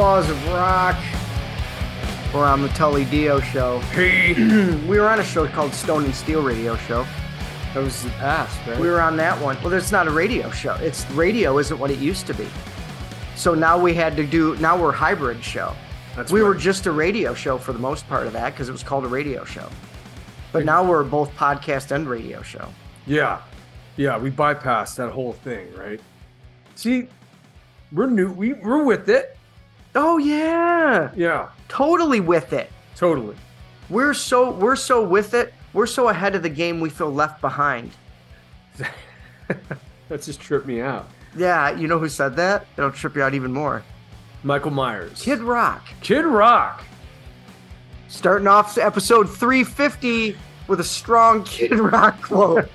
Outlaws of Rock. We're on the Tully Dio show. Hey, we were on a show called Stone and Steel Radio Show. that was the past, right? We were on that one. Well, it's not a radio show. It's radio isn't what it used to be. So now we had to do. Now we're a hybrid show. That's we were just a radio show for the most part of that because it was called a radio show. But now we're both podcast and radio show. yeah, yeah. We bypassed that whole thing, right? See, we're new. We we're with it. Oh yeah, Yeah, totally with it. totally. We're so we're so with it. We're so ahead of the game. We feel left behind. that just tripped me out. Yeah, you know who said that? It'll trip you out even more. Michael Myers, Kid Rock. Kid Rock. Starting off episode 350 with a strong Kid Rock quote.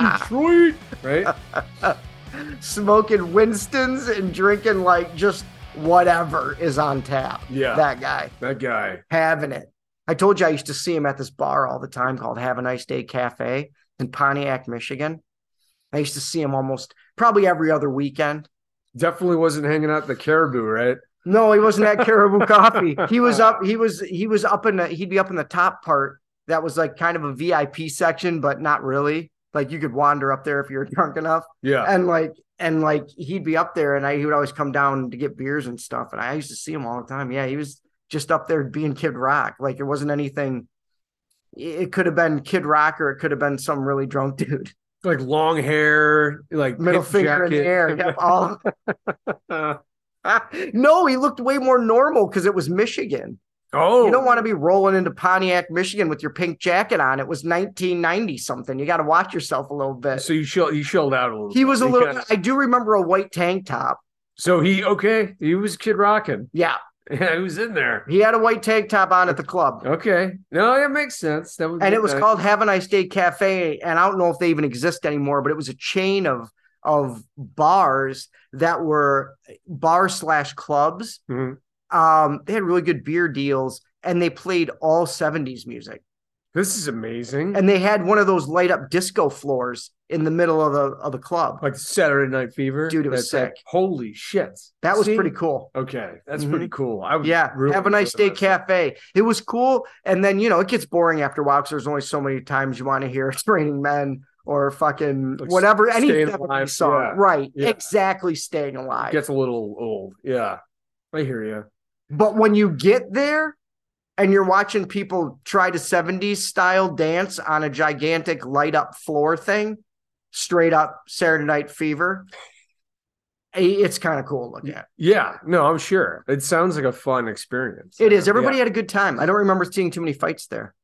Detroit, right? Smoking Winston's and drinking like just whatever is on tap. Yeah. That guy. That guy. Having it. I told you I used to see him at this bar all the time called Have a Nice Day Cafe in Pontiac, Michigan. I used to see him almost probably every other weekend. Definitely wasn't hanging out at the Caribou, right? No, he wasn't at Caribou Coffee. He was up. He was he was up in the. He'd be up in the top part. That was like kind of a VIP section, but not really. Like you could wander up there if you were drunk enough, Yeah. and like and like he'd be up there, and I he would always come down to get beers and stuff, and I used to see him all the time. Yeah, he was just up there being Kid Rock. Like it wasn't anything. It could have been Kid Rock, or it could have been some really drunk dude. Like long hair, like Middle finger in the air. Yep, all- no, he looked way more normal because it was Michigan. Oh, You don't want to be rolling into Pontiac, Michigan with your pink jacket on. It was 1990 something. You got to watch yourself a little bit. So you shelled, you shelled out a little. he bit. was a little, I do remember a white tank top. so he okay. He was Kid Rockin'. Yeah. Yeah, he was in there. He had a white tank top on at the club. Okay, no, that makes sense. That would And it was nice. called Have a Nice Day Cafe. And I don't know if they even exist anymore, but it was a chain of, of bars that were bar slash clubs. Mhm. Um, they had really good beer deals and they played all 70s music. This is amazing. And they had one of those light up disco floors in the middle of the of the club. like Saturday Night Fever, Dude, it was sick. holy shit, That was See? pretty cool. Okay, that's Mhm. pretty cool. I Yeah, really have a nice day cafe. It was cool, and then you know it gets boring after a while because there's only so many times you want to hear "It's Raining Men" or fucking Like whatever any Staying 70s Alive, song. yeah. Right, Yeah. exactly. Staying alive. Gets a little old. Yeah, I hear you. But when you get there and you're watching people try to 70s style dance on a gigantic light up floor thing, straight up Saturday Night Fever, it's kind of cool to look at. Yeah, no, I'm sure. It sounds like a fun experience. It is. Yeah. Everybody had a good time. I don't remember seeing too many fights there.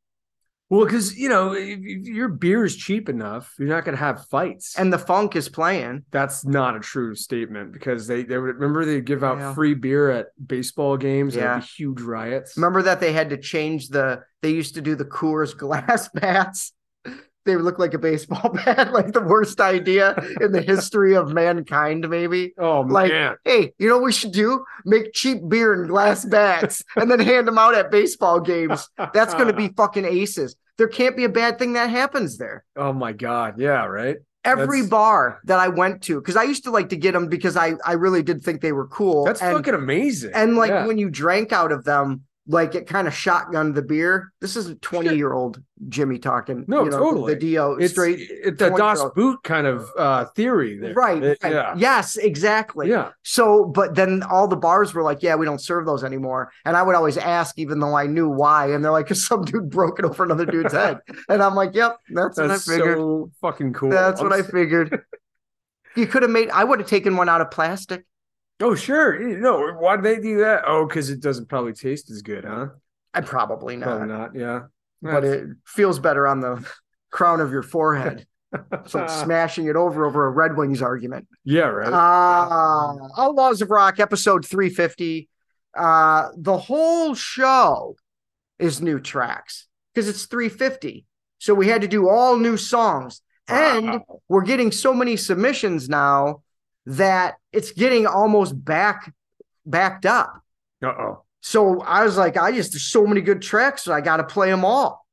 Well, because you know, your beer is cheap enough, you're not going to have fights. And the funk is playing. that's not a true statement because they they would remember they give out Yeah. free beer at baseball games. and Yeah. huge riots. Remember that they had to change the, they used to do the Coors glass bats. They would look like a baseball bat, like the worst idea in the history of mankind, maybe. Oh Like, man, hey, you know what we should do? Make cheap beer in glass bats and then hand them out at baseball games. That's going to be fucking aces. There can't be a bad thing that happens there. Oh my god, yeah, right. Every That's- bar that I went to, because I used to like to get them because I I really did think they were cool. That's and, fucking amazing. and like Yeah. when you drank out of them, like it kind of shotgunned the beer. This is a 20 year old Jimmy talking. No, you know, totally. The Dio it's straight. it, the Das 20-year-old. Boot kind of uh theory there. Right, It- right. yeah. Yes, exactly. Yeah. So, but then all the bars were like, yeah, we don't serve those anymore. And I would always ask, even though I knew why. And they're like, because some dude broke it over another dude's head. And I'm like, yep, that's, That's what I figured. so fucking cool. that's what I'm I figured. you could have made, I would have taken one out of plastic. Oh, sure. Know, why do they do that? Oh, because it doesn't probably taste as good, huh? I probably not, Probably not. Yeah. but it feels better on the crown of your forehead. So smashing it over over a Red Wings argument. yeah, right. Uh, Outlaws of Rock, episode 350. Uh, the whole show is new tracks because it's 350. So we had to do all new songs. And we're getting so many submissions now that it's getting almost back backed up. Uh-oh. So I was like, I just there's so many good tracks, so I got to play them all.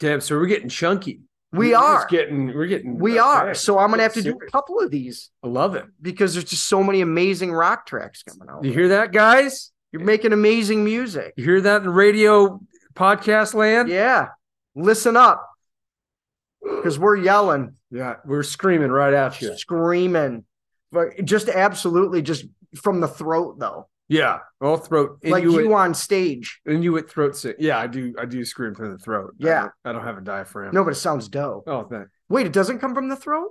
Damn, so we're getting chunky. We We're just are. getting. We're getting. We are. So I'm gonna have to do a couple of these I love it. because there's just so many amazing rock tracks coming out. You hear that, guys? You're making amazing music. You hear that in radio podcast land? Yeah. Listen up. Because we're yelling, Yeah, we're screaming right at you. screaming. But just absolutely just from the throat though. Yeah, all throat. like Inuit, you on stage. Inuit throat sing. Yeah, I do. I do scream from the throat. I Yeah. don't- I don't, have a diaphragm. No, but it sounds dope. Oh, thank. Wait, it doesn't come from the throat?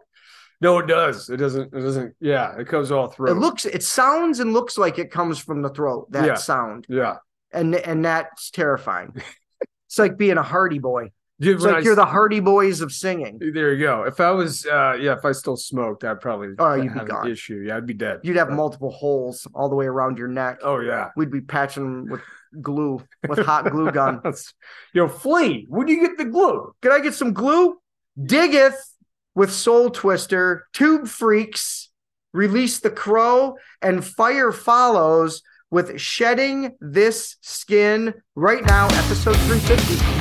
No, it does. It doesn't. It doesn't. Yeah, it comes all throat. It looks it sounds and looks like it comes from the throat, that Yeah. sound. Yeah, And and that's terrifying. it's like being a Hardy boy. Dude. It's like I you're the Hardy Boys of singing. There you go. If I was, uh yeah, if I still smoked, I'd probably Oh, you'd be gone. issue. Yeah, I'd be dead. You'd have multiple holes all the way around your neck. Oh yeah. We'd be patching them with glue, with hot glue gun. Know, Flea. Where do you get the glue? Could I get some glue? Diggeth with Soul Twister, Tube Freaks, Release the Crow, and Fire Follows with Shedding This Skin right now, episode 350.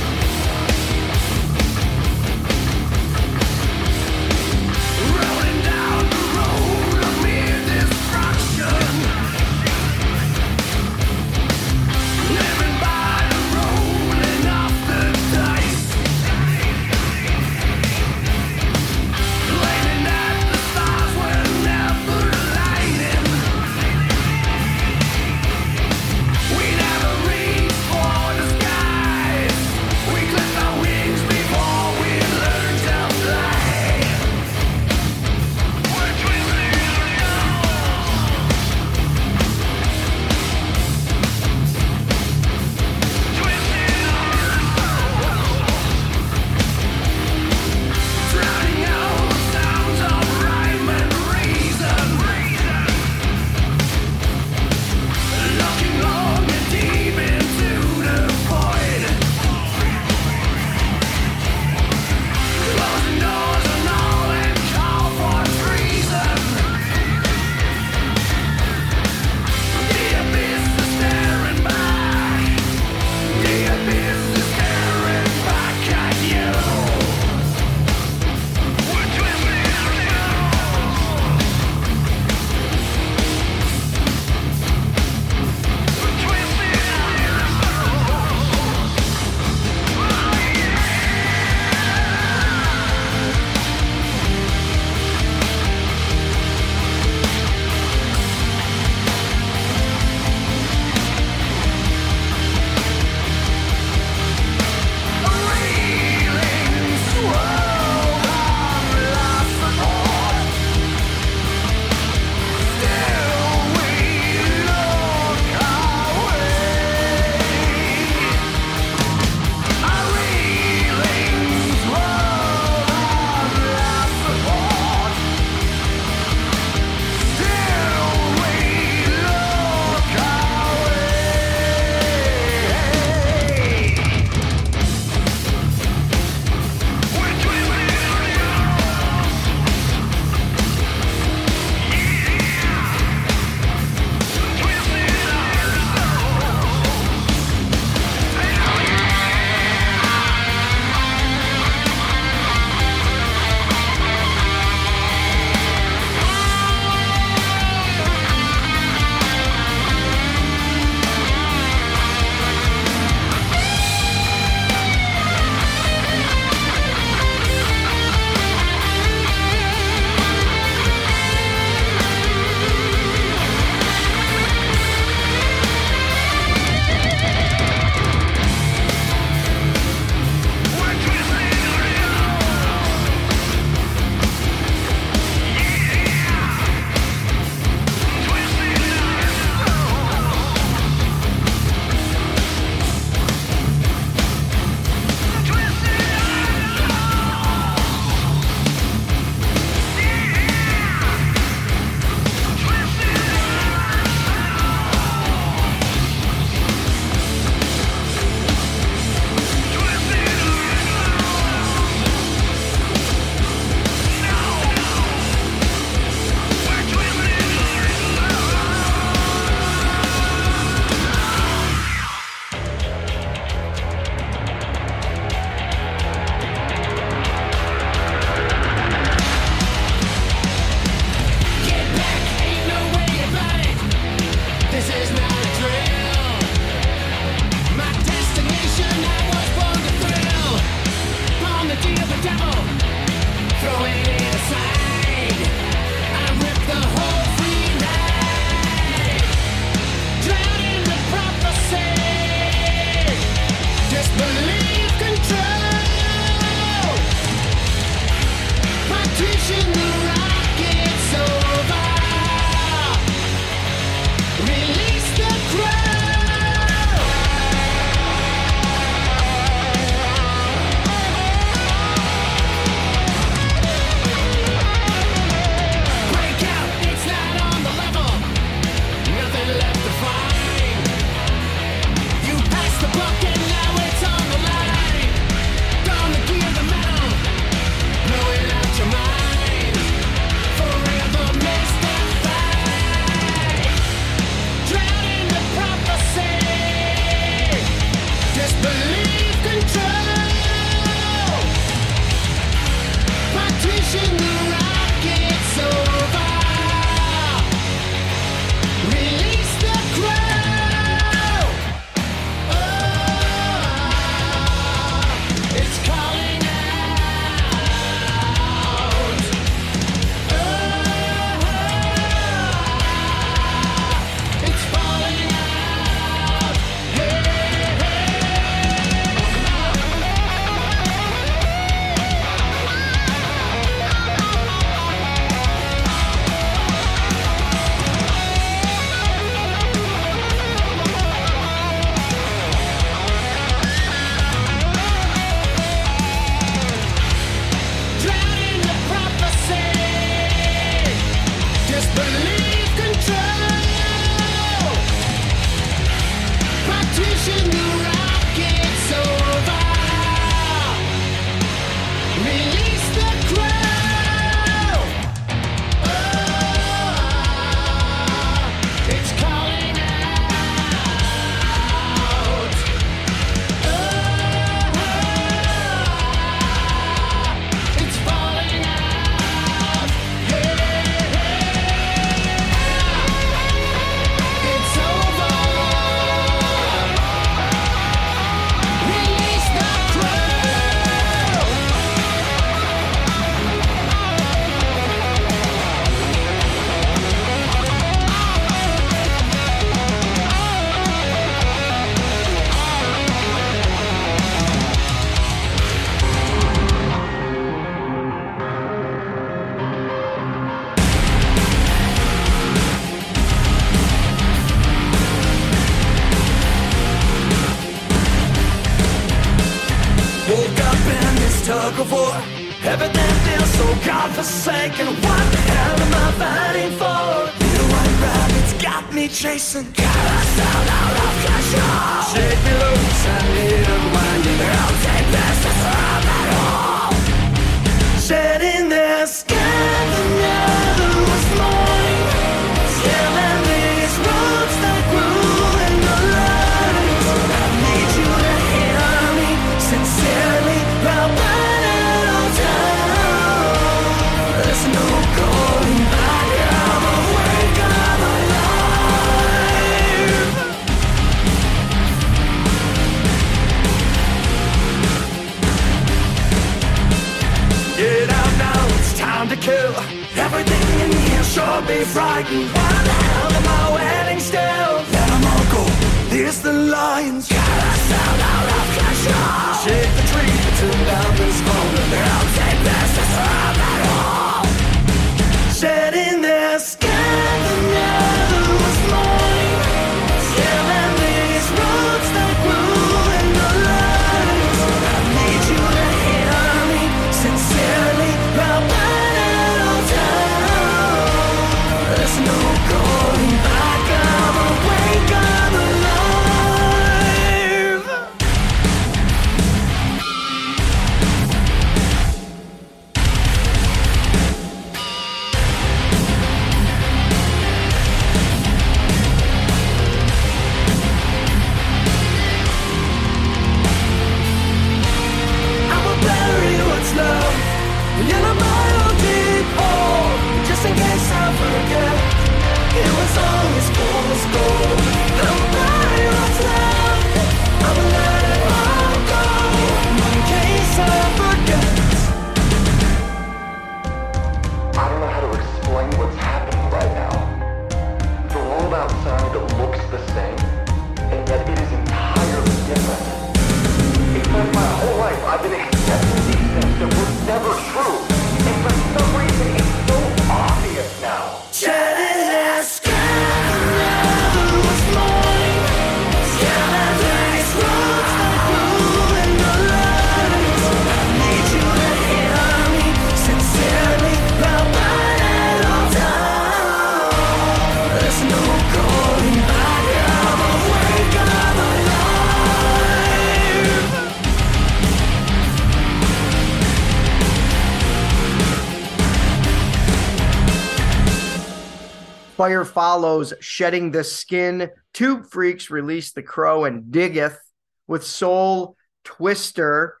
Fire follows, shedding the skin. Tube freaks release the crow and diggeth with Soul Twister.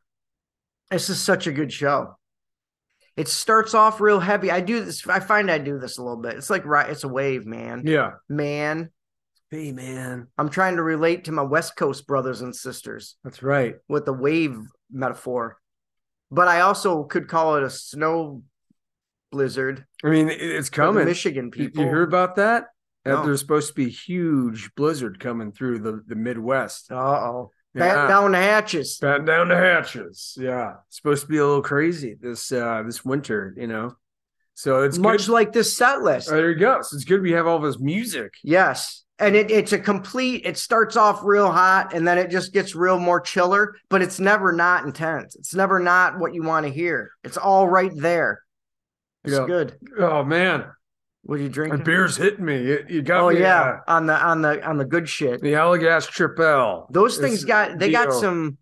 This is such a good show. It starts off real heavy. I do this. I find I do this a little bit. It's like right. It's a wave, man. Yeah. Man, Hey, man. I'm trying to relate to my West Coast brothers and sisters That's right. with the wave metaphor, but I also could call it a snow blizzard. I mean, it's coming. Michigan people. You hear about that? No. there's supposed to be a huge blizzard coming through the, the Midwest. Uh oh. Yeah. Batten down the hatches. Batten down the hatches. Yeah. It's supposed to be a little crazy this uh this winter, you know. So it's Much good. like this set list. Oh, there you go. So it's good we have all this music. Yes. And it, it's a complete, it starts off real hot and then it just gets real more chiller, but it's never not intense. It's never not what you want to hear. It's all right there. It's Yeah. good. Oh man, What are you drinking? beer's hitting me. You, you got Oh me, yeah, uh, on the on the on the good shit. the Allagash Tripel. Those things got they got deal. some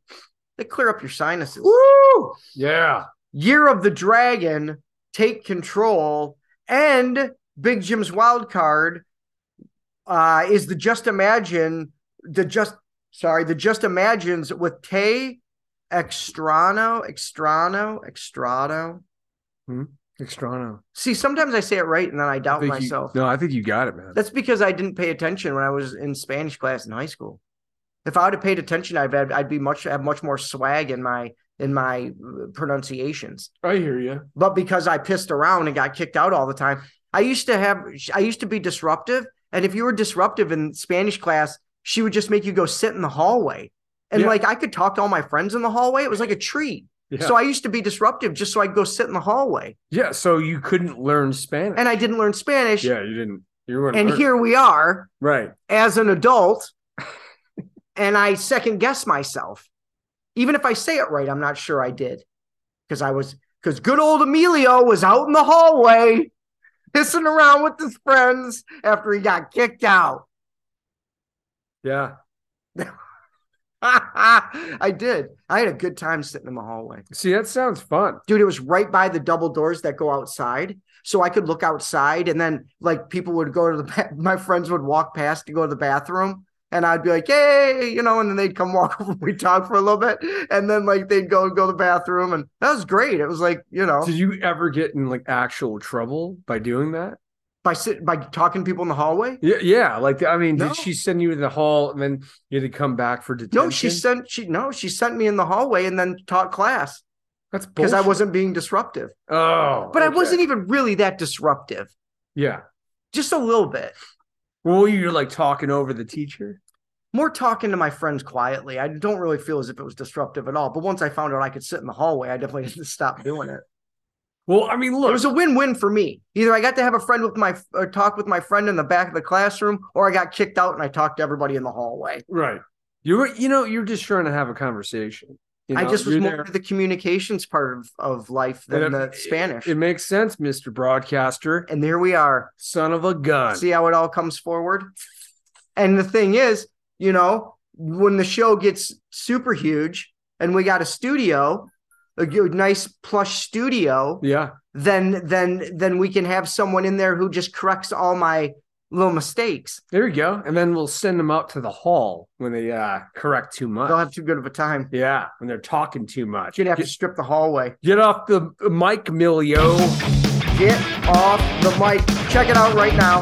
they clear up your sinuses. Woo! Yeah. Year of the Dragon, Take Control, and Big Jim's wild card uh, is the Just Imagine the just sorry the Just Imagines with Tay Extrano Extrano Extrado. Extrano. See, sometimes I say it right and then I I doubt you- myself. no, I think you got it, man. That's because I didn't pay attention when I was in Spanish class in high school. If I would have paid attention, I'd have, I'd be much have much more swag in my in my uh, pronunciations. I hear you. But because I pissed around and got kicked out all the time, I used to have I used to be disruptive. And if you were disruptive in Spanish class, she would just make you go sit in the hallway. And Yeah. like I could talk to all my friends in the hallway. It was like a treat. Yeah. So I used to be disruptive just so I'd go sit in the hallway. yeah. So you couldn't learn Spanish. And I didn't learn Spanish. yeah, you didn't. You weren't. and learn- here we are right. as an adult and I second guess myself. Even if I say it right, I'm not sure I did. because I was because good old Emilio was out in the hallway pissing around with his friends after he got kicked out. Yeah. I did. I had a good time sitting in the hallway. See, that sounds fun. Dude, it was right by the double doors that go outside. So I could look outside and then like people would go to the ba- my friends would walk past to go to the bathroom and I'd be like, "Hey," you know, and then they'd come walk over. We talk for a little bit, and then like they'd go go to the bathroom, and that was great. It was like you know, Did you ever get in like actual trouble by doing that? By sit by talking to people in the hallway. Yeah, yeah. Like, I mean, No. did she send you in the hall and then you had to come back for detention? No, she sent she no, she sent me in the hallway and then taught class That's because I wasn't being disruptive. Oh, But I wasn't even really that disruptive, Yeah. just a little bit. Well, you're like talking over the teacher. More talking to my friends quietly. I don't really feel as if it was disruptive at all. But once I found out I could sit in the hallway, I definitely had to stop doing it. Well, I mean, look, It was a win-win for me. Either I got to have a friend with my or talk with my friend in the back of the classroom, or I got kicked out and I talked to everybody in the hallway. right. You were, you know, you're just trying to have a conversation. You I just was more there- the communications part of, of life than And the it- Spanish. It makes sense, Mr. Broadcaster. and there we are. Son of a gun. See how it all comes forward? And the thing is, you know, when the show gets super huge and we got a studio, a good, nice plush studio, yeah. then then then we can have someone in there who just corrects all my little mistakes. There you go. And then we'll send them out to the hall when they uh, correct too much. They'll have too good of a time. yeah. When they're talking too much. You'd have Get, to strip the hallway. get off the mic, Milio. Get off the mic. Check it out right now.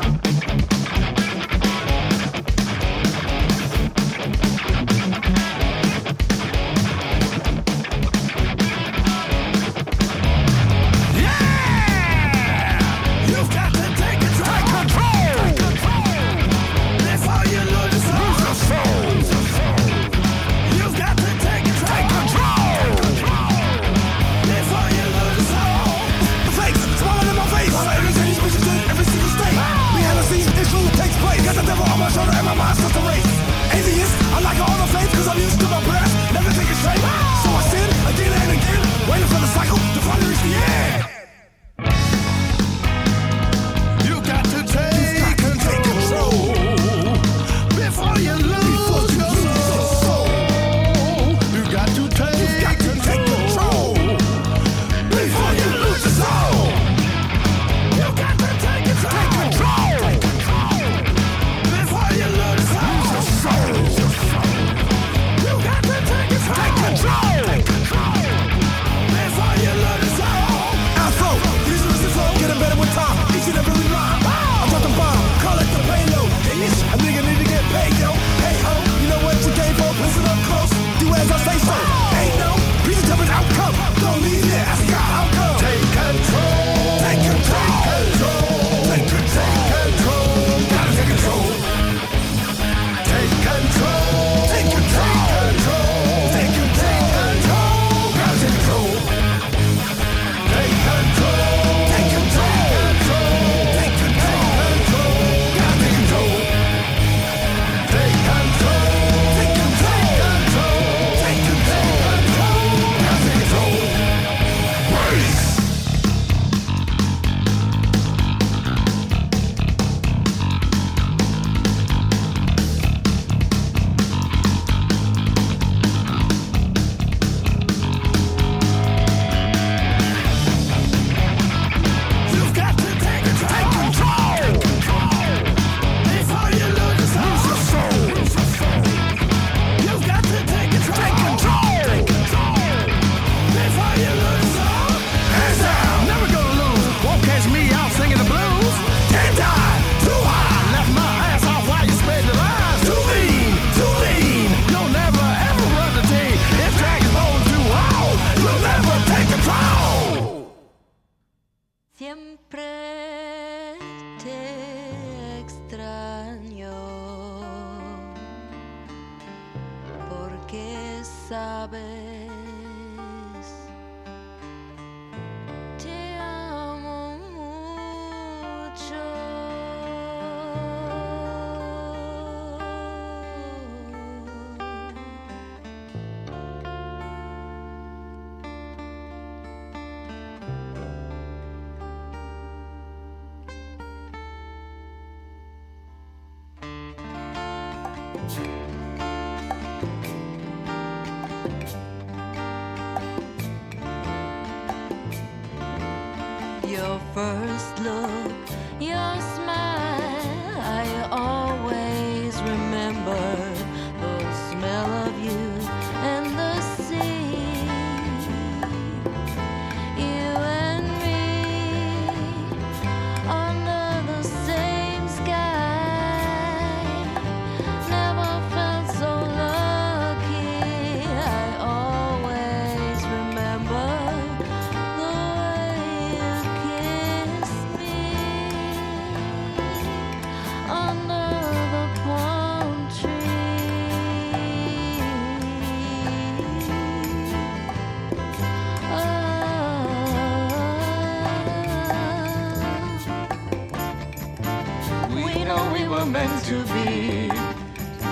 Meant to be.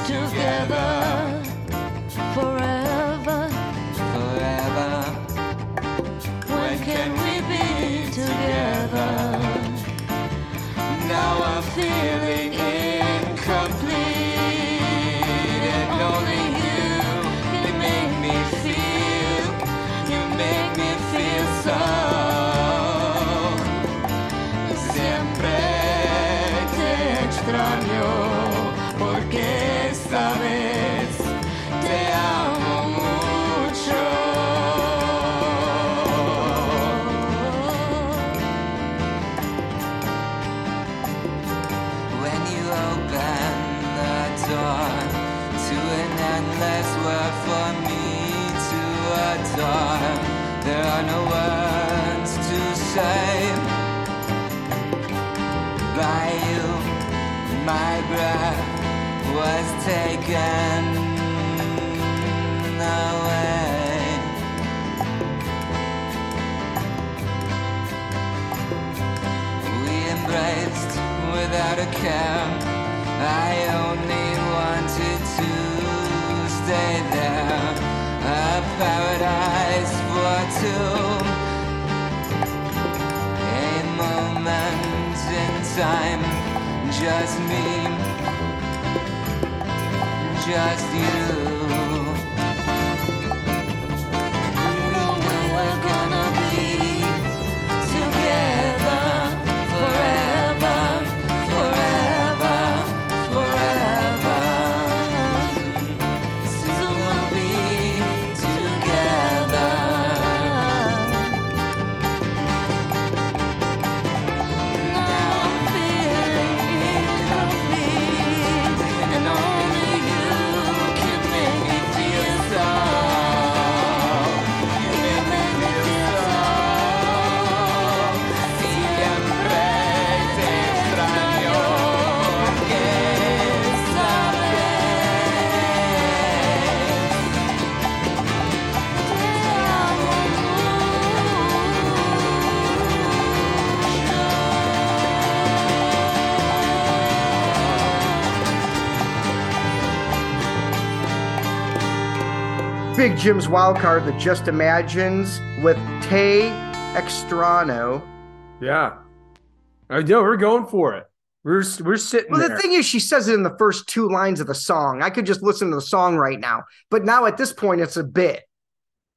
Together breath was taken away. We embraced without a care. I only wanted to stay there, a paradise for two. A moment in time, just me, just you. Big Jim's wild card, that Just Imagines with Tay Extrano. Yeah. I know we're going for it. We're we're sitting Well, the there. thing is, she says it in the first two lines of the song. I could just listen to the song right now, but now at this point, it's a bit.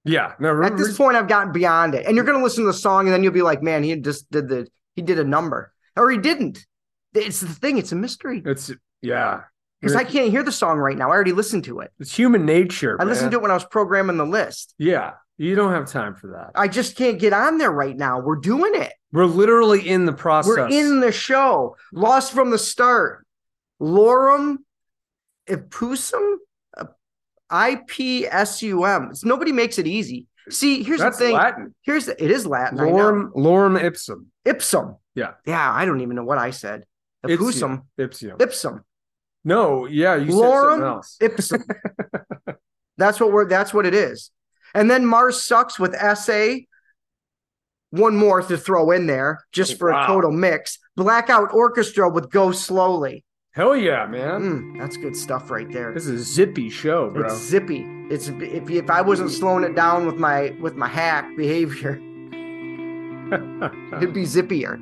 yeah. No, At this point, I've gotten beyond it, and you're going to listen to the song, and then you'll be like, "Man, he just did the he did a number, or he didn't." It's the thing; it's a mystery it's yeah. Because I can't hear the song right now. I already listened to it. It's human nature. I listened to it when I was programming the list. Yeah. You don't have time for that. I just can't get on there right now. We're doing it. We're literally in the process. We're in the show. Lost from the start. Lorem Ipsum? Uh, I P S U M. Nobody makes it easy. See, here's That's the thing. Latin. Here's the, it is Latin. Lorem lorem ipsum. Ipsum. Yeah. Yeah, I don't even know what I said. Ipsum. Ipsium. Ipsum. No, yeah, you Lorem something else. Ipsum. that's what we're that's what it is. And then Mars sucks with SA. One more to throw in there just for Wow. a total mix. Blackout Orchestra with Go Slowly. Hell yeah, man. Mm, that's good stuff right there. This is a zippy show, bro. It's zippy. It's if if I wasn't slowing it down with my with my hack behavior, it'd be zippier.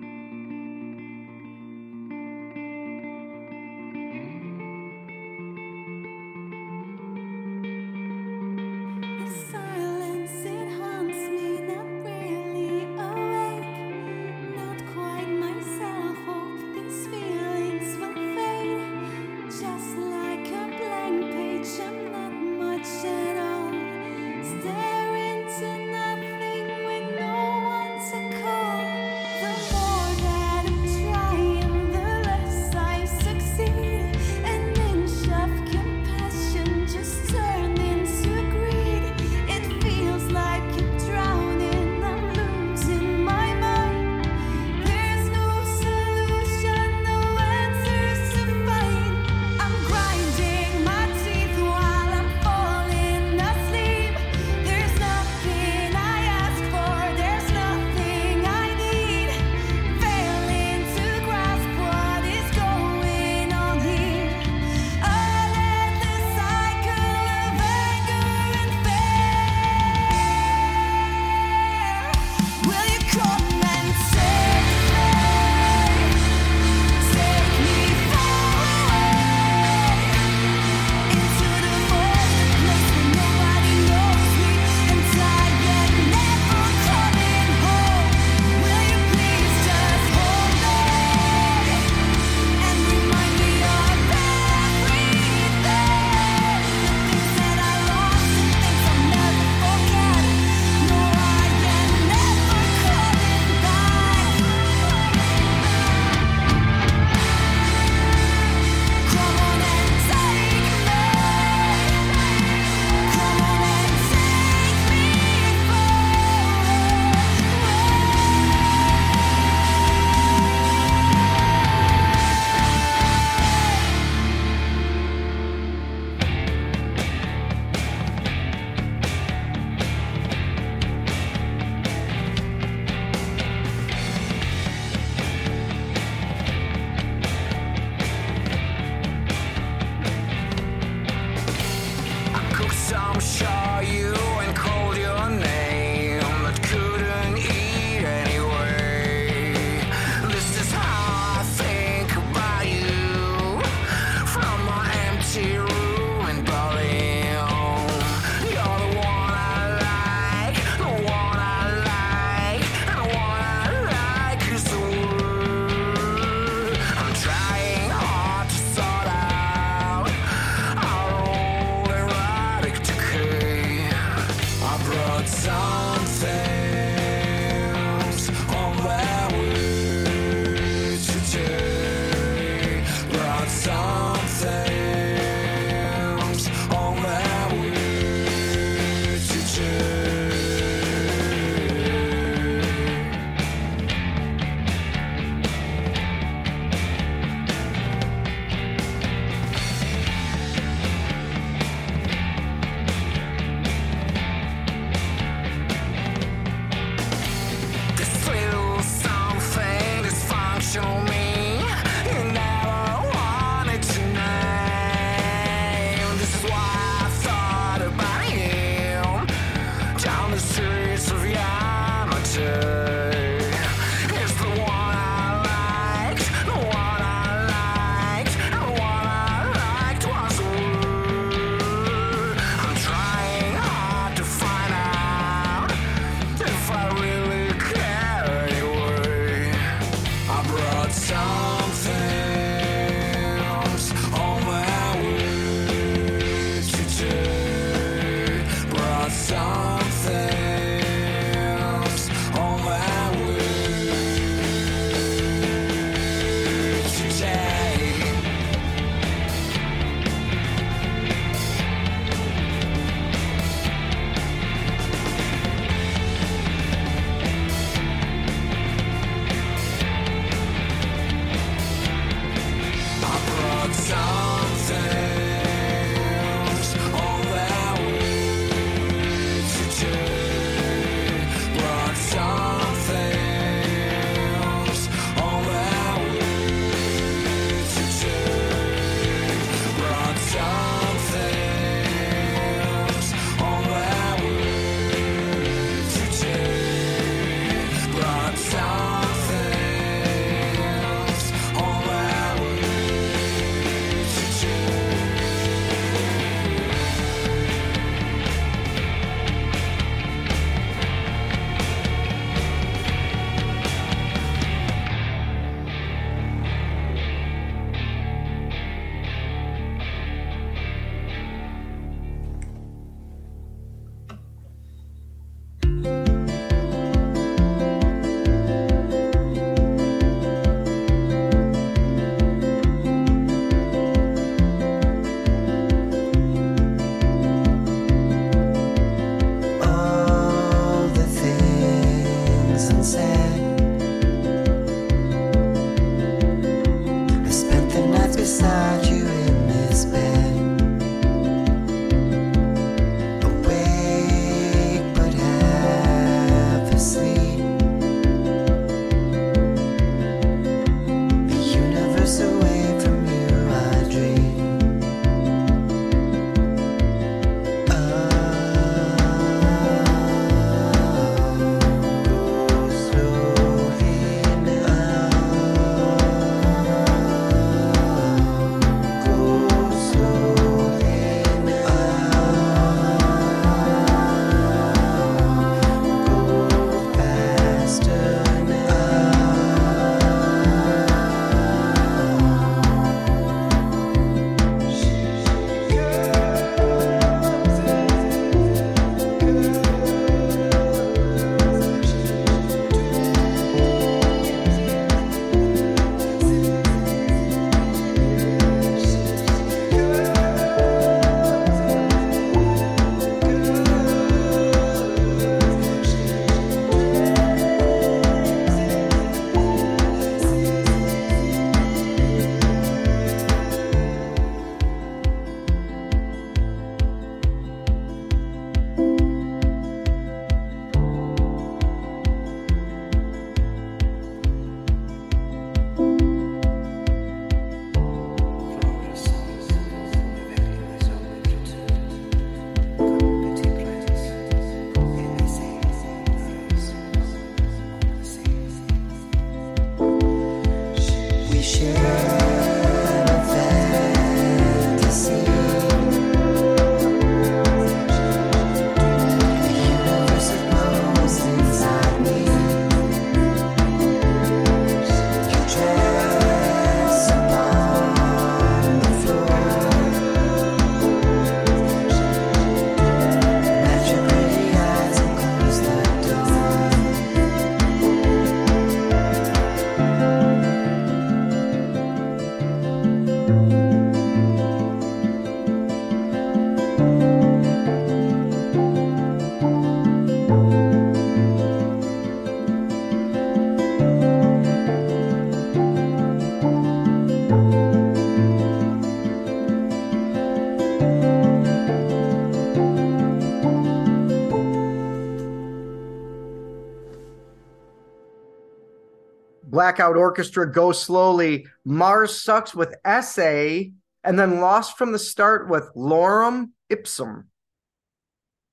Blackout Orchestra, Go Slowly, Mars Sucks with Essay, and then Lost from the Start with Lorem Ipsum.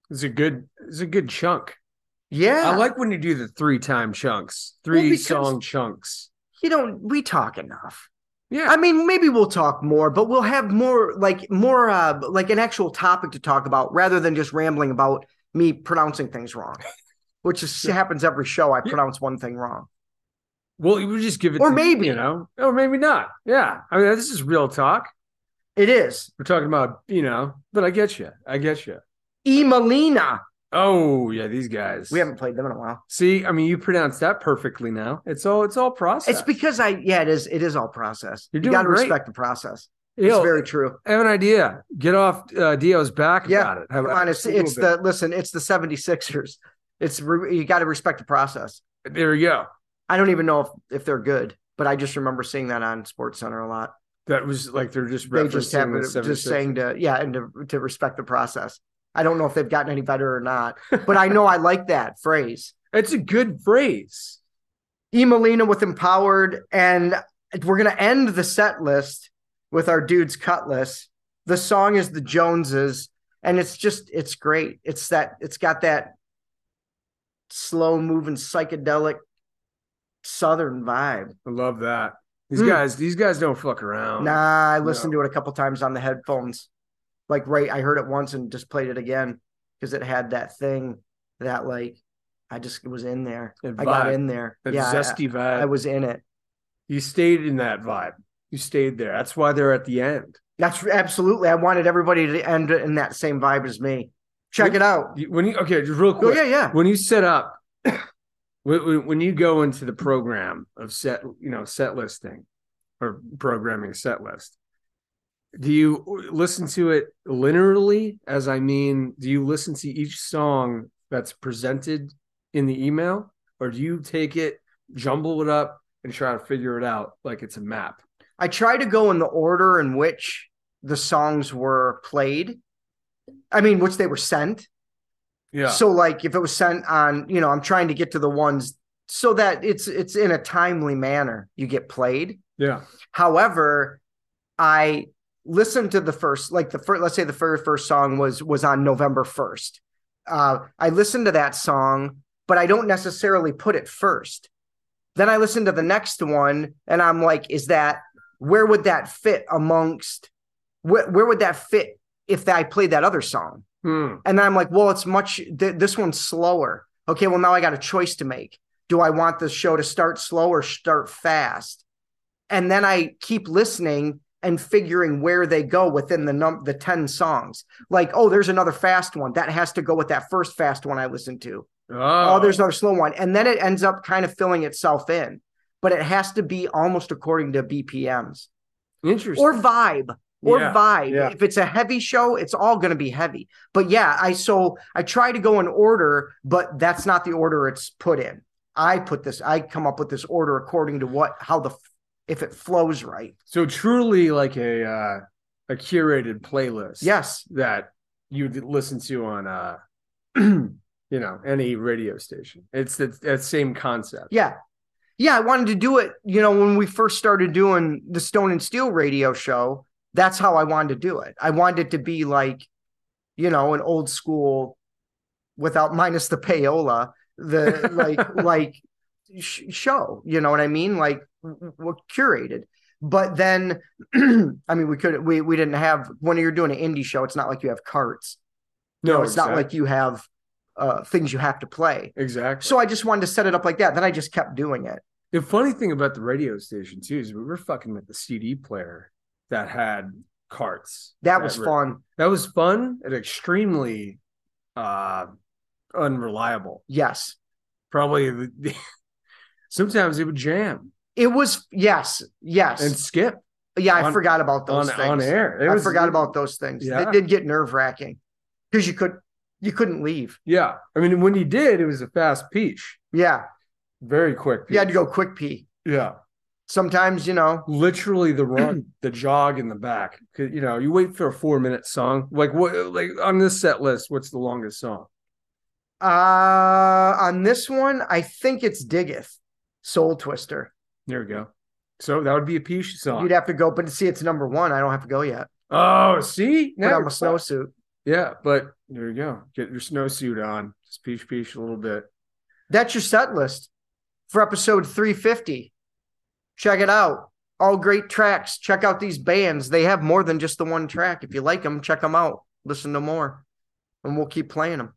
It's a good it's a good chunk. Yeah. I like when you do the three time chunks, three because- song chunks. you don't we talk enough. Yeah. I mean, maybe we'll talk more, but we'll have more like more uh like an actual topic to talk about rather than just rambling about me pronouncing things wrong. Which is, happens every show. I pronounce one thing wrong. Well, you would just give it Or to- maybe. you know, or maybe not. Yeah. I mean, this is real talk. It is. We're talking about, you know, but I get you. I get you. E Molina. Oh, yeah, these guys. We haven't played them in a while. See, I mean, you pronounced that perfectly now. It's all it's all process. It's because I yeah, it is it is all process. You're you gotta respect the process. You It's know, very true. I have an idea. Get off uh, Dio's back Yeah, about it. Have- Come on, it's it's bit. the listen, it's the 76ers. It's you got to respect the process. there you go. I don't even know if if they're good, but I just remember seeing that on Sports Center a lot. That was like they're just They just have it- just saying to yeah, and to, to respect the process. I don't know if they've gotten any better or not, but I know I like that phrase. It's a good phrase. E Molina with Empowered, and we're gonna end the set list with our dude's Cutlass. The song is the Joneses, and it's just it's great. It's that it's got that slow moving psychedelic southern vibe. I love that. These Hmm. guys, these guys don't fuck around. Nah, I listened to it a couple times on the headphones. Like right, I heard it once and just played it again because it had that thing that like I just was in there. That I got in there. That yeah, I- zesty vibe. I was in it. you stayed in that vibe. You stayed there. That's why they're at the end. That's absolutely. I wanted everybody to end in that same vibe as me. Check it out. When you okay, just real Oh quick. yeah, yeah. When you set up, when, you go into the program of set, you know, set listing or programming set list, do you listen to it linearly? As I mean, do you listen to each song that's presented in the email, or do you take it, jumble it up, and try to figure it out like it's a map? I try to go in the order in which the songs were played. I mean, which they were sent. Yeah. So like if it was sent on, you know, I'm trying to get to the ones so that it's it's in a timely manner you get played. yeah. However, I listened to the first, like the first, let's say the first first song was was on November first. Uh, I listened to that song, but I don't necessarily put it first. Then I listen to the next one, and I'm like, is that where would that fit amongst? Where where would that fit if I played that other song? Hmm. And then I'm like, well, it's much, th- this one's slower. Okay, well, now I got a choice to make. Do I want the show to start slow or start fast? And then I keep listening and figuring where they go within the num the 10 songs. Like, oh, there's another fast one. That has to go with that first fast one I listened to. Oh, Oh, there's another slow one. And then it ends up kind of filling itself in. But it has to be almost according to BPMs interesting. or vibe or Yeah, vibe. yeah. If it's a heavy show, it's all going to be heavy. But yeah, I so I try to go in order, but that's not the order it's put in. I put this. I come up with this order according to what how the if it flows right. So truly like a uh, a curated playlist. Yes, That you listen to on uh you know any radio station. It's that that same concept. yeah, yeah. I wanted to do it. You know, when we first started doing the Stone and Steel radio show, that's how I wanted to do it. I wanted it to be like, you know, an old school, without minus the payola, the like like sh- show. You know what I mean? Like w- curated. But then, I mean, we could we we didn't have when you're doing an indie show. It's not like you have carts. No, No, it's not like you have uh, things you have to play. exactly. So I just wanted to set it up like that. Then I just kept doing it. the funny thing about the radio station too is we were fucking with the CD player that had carts. That was were- fun. That was fun and extremely uh unreliable. Yes. Probably sometimes it would jam It was yes, yes. and skip. Yeah, I On- forgot about those on things. on air. It I was- forgot about those things. Yeah. They did get nerve wracking because you could you couldn't leave. Yeah, I mean, when you did, it was a fast peach, Yeah, very quick. Peach. you had to go quick pee. Yeah, Sometimes you know. literally the run, the jog in the back You know, you wait for a four minute song. Like what? Like on this set list, what's the longest song? Uh on this one, I think it's Diggeth, Soul Twister. There we go. So that would be a peach song. You'd have to go, but see, it's number one. I don't have to go yet. oh, see, now on my snowsuit. Yeah, but there you go. Get your snowsuit on. Just peach peach a little bit. That's your set list for episode 350. Check it out. All great tracks. Check out these bands. They have more than just the one track. If you like them, check them out. Listen to more, and we'll keep playing them.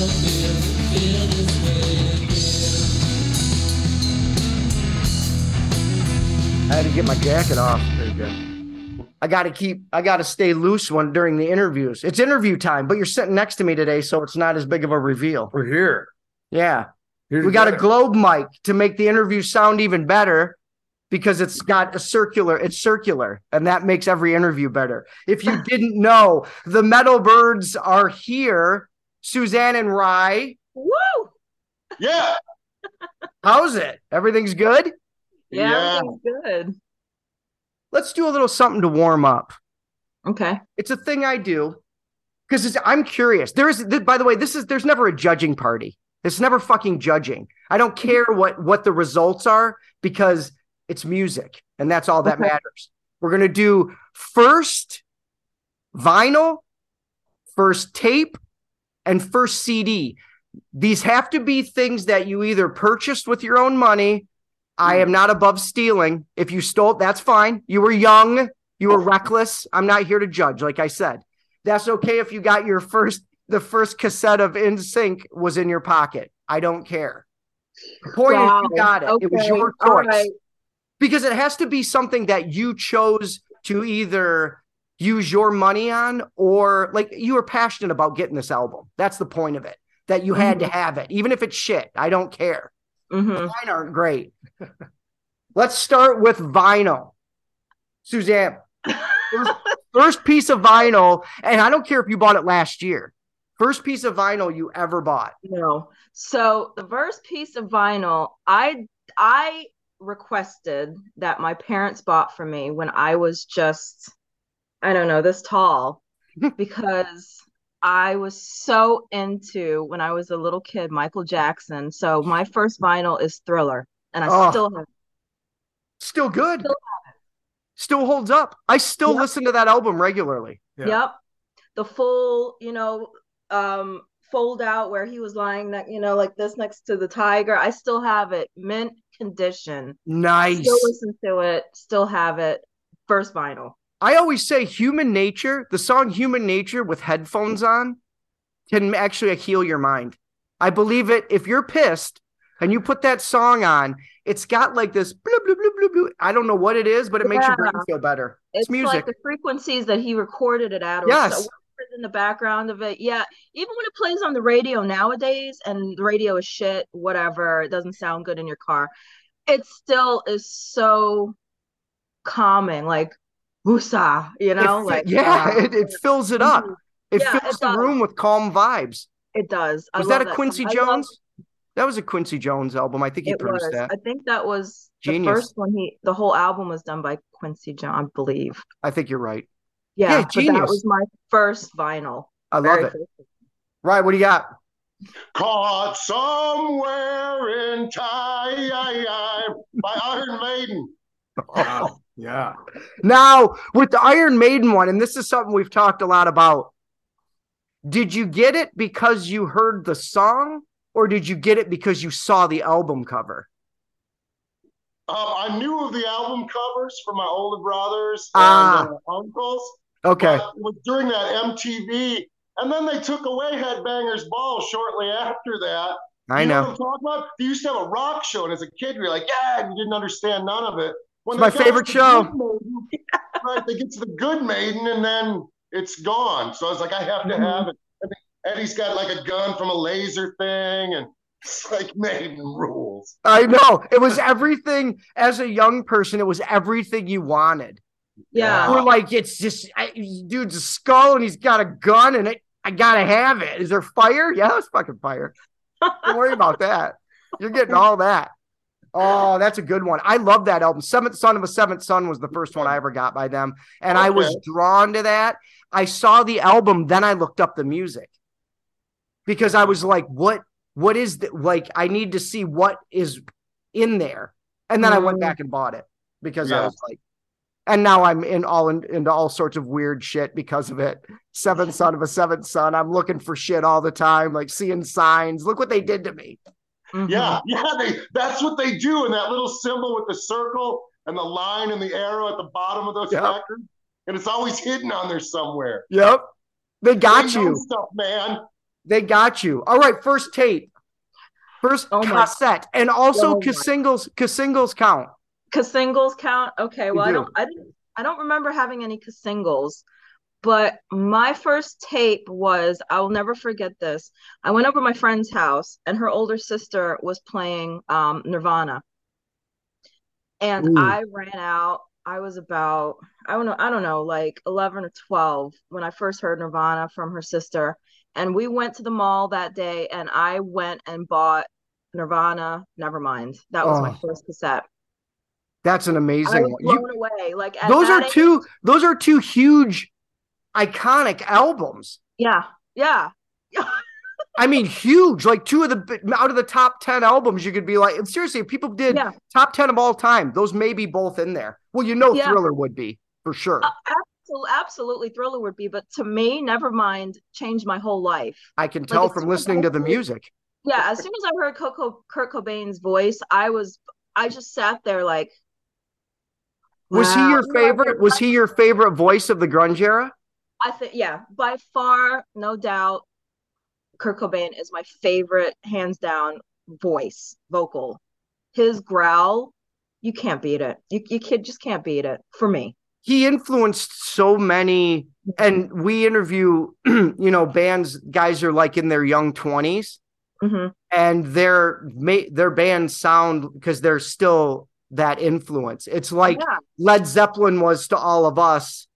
I had to get my jacket off. Very good. I got to keep, I got to stay loose when during the interviews. It's interview time, but you're sitting next to me today, so it's not as big of a reveal. We're here. Yeah. Here We got a globe mic to make the interview sound even better because it's got a circular, it's circular, and that makes every interview better. If you didn't know, the Metal Birds are here. Suzanne and Rye. Woo! Yeah. How's it? Everything's good? Yeah, Yeah. everything's good. Let's do a little something to warm up. Okay. It's a thing I do because I'm curious. There is, th- by the way, this is there's never a judging party. It's never fucking judging. I don't mm-hmm. care what what the results are because it's music and that's all that Okay. matters. We're gonna do first vinyl, first tape, and first CD. These have to be things that you either purchased with your own money. I am not above stealing. If you stole, that's fine. You were young, you were reckless. I'm not here to judge, like I said. That's okay if you got your first, the first cassette of NSYNC was in your pocket. I don't care. The point is, you got it. It was your choice right. because it has to be something that you chose to either use your money on or like you were passionate about getting this album. That's the point of it. That you had to have it, even if it's shit. I don't care. hmm Mine aren't great. Let's start with vinyl. Suzanne, first, first piece of vinyl, and I don't care if you bought it last year. First piece of vinyl you ever bought. No. So the first piece of vinyl, I I requested that my parents bought for me when I was just, I don't know, this tall, because I was so into when I was a little kid, Michael Jackson. So my first vinyl is Thriller, and I Oh. still have. Still good. Still Still holds up. I still Yep. listen to that album regularly. Yeah. Yep. The full, you know, um, fold out where he was lying, ne- you know, like this next to the tiger. I still have it, mint condition. Nice. Still listen to it. Still have it. First vinyl. I always say human nature, the song Human Nature with headphones on can actually heal your mind. I believe it. If you're pissed, and you put that song on, it's got like this blue, blue, blue, blue, blue. I don't know what it is, but it makes your brain feel better. It's, It's music. like the frequencies that he recorded it at, or Yes. so- in the background of it. Yeah, even when it plays on the radio nowadays, and the radio is shit, whatever, it doesn't sound good in your car. It still is so calming, like woosah, you know, fi- like yeah, uh, it, it fills it up. It Yeah, fills it the room with calm vibes. it does. I Was that love a Quincy song. I love- Jones? That was a Quincy Jones album. I think he It produced was. that. I think that was the Genius. first one. He the whole album was done by Quincy Jones, I believe. I think you're right. Yeah, Yeah, genius. that was my first vinyl. I love it. first. Right, what do you got? Caught somewhere in time by Iron Maiden. Wow. Yeah. Now, with the Iron Maiden one, and this is something we've talked a lot about. Did you get it because you heard the song, or did you get it because you saw the album cover? Um, I knew of the album covers from my older brothers Ah. and uh, uncles. Okay. But it was during that MTV, and then they took away Headbangers Ball shortly after that. I you know. know. what I'm talking about? They used to have a rock show, and as a kid, you're like, yeah, and you didn't understand none of it. When It's my favorite show. Good Maiden, right, they get to the Good Maiden, and then it's gone. So I was like, I have to Mm-hmm. have it. And Eddie's got like a gun from a laser thing, and it's like Maiden rules. I know. It was everything as a young person, it was everything you wanted. Yeah. We're like, it's just I, dude's a skull and he's got a gun and it I gotta have it. Is there fire? Yeah, it's fucking fire. Don't worry about that. You're getting all that. Oh, that's a good one. I love that album. Seventh Son of a Seventh Son was the first one I ever got by them. And I was drawn to that. I saw the album, then I looked up the music because I was like, what what is the like I need to see what is in there. And then I went Mm. back and bought it because I was like, and now I'm in all in, into all sorts of weird shit because of it. Seventh son of a seventh son. I'm looking for shit all the time, like seeing signs. Look what they did to me. Mhm. Yeah, yeah, they that's what they do. And that little symbol with the circle and the line and the arrow at the bottom of those Yep. records, and it's always hidden on there somewhere. Yep. They got They you. stuff, man. They got you. All right, first tape. First Oh my- cassette. And also Oh my- singles singles count. Cause singles count. Okay, well, I do. don't, I didn't, I don't remember having any singles, but my first tape was. I will never forget this. I went over to my friend's house, and her older sister was playing um, Nirvana, and Ooh. I ran out. I was about, I don't know, I don't know, like eleven or twelve when I first heard Nirvana from her sister, and we went to the mall that day, and I went and bought Nirvana. Never mind. that was my Oh. first cassette. That's an I amazing one. blown You- away. Like those are age- two those are two huge iconic albums. Yeah, yeah, I mean, huge. Like two of the out of the top ten albums, you could be like, seriously, if people did yeah. top ten of all time, those may be both in there. Well, you know, Yeah. Thriller would be for sure. Uh, so absolutely, Thriller would be, but to me, Nevermind changed my whole life. I can tell as from listening to the music. Yeah, as soon as I heard Coco, Kurt Cobain's voice, I was, I just sat there like. Was he your favorite? Was he your favorite voice of the grunge era? I think, yeah, by far, no doubt, Kurt Cobain is my favorite, hands down, voice, vocal. His growl, you can't beat it. You you kid just can't beat it for me. He influenced so many, and we interview, you know, bands. Guys are like in their young twenties, hmm and their their bands sound because they're still that influence. It's like yeah, Led Zeppelin was to all of us,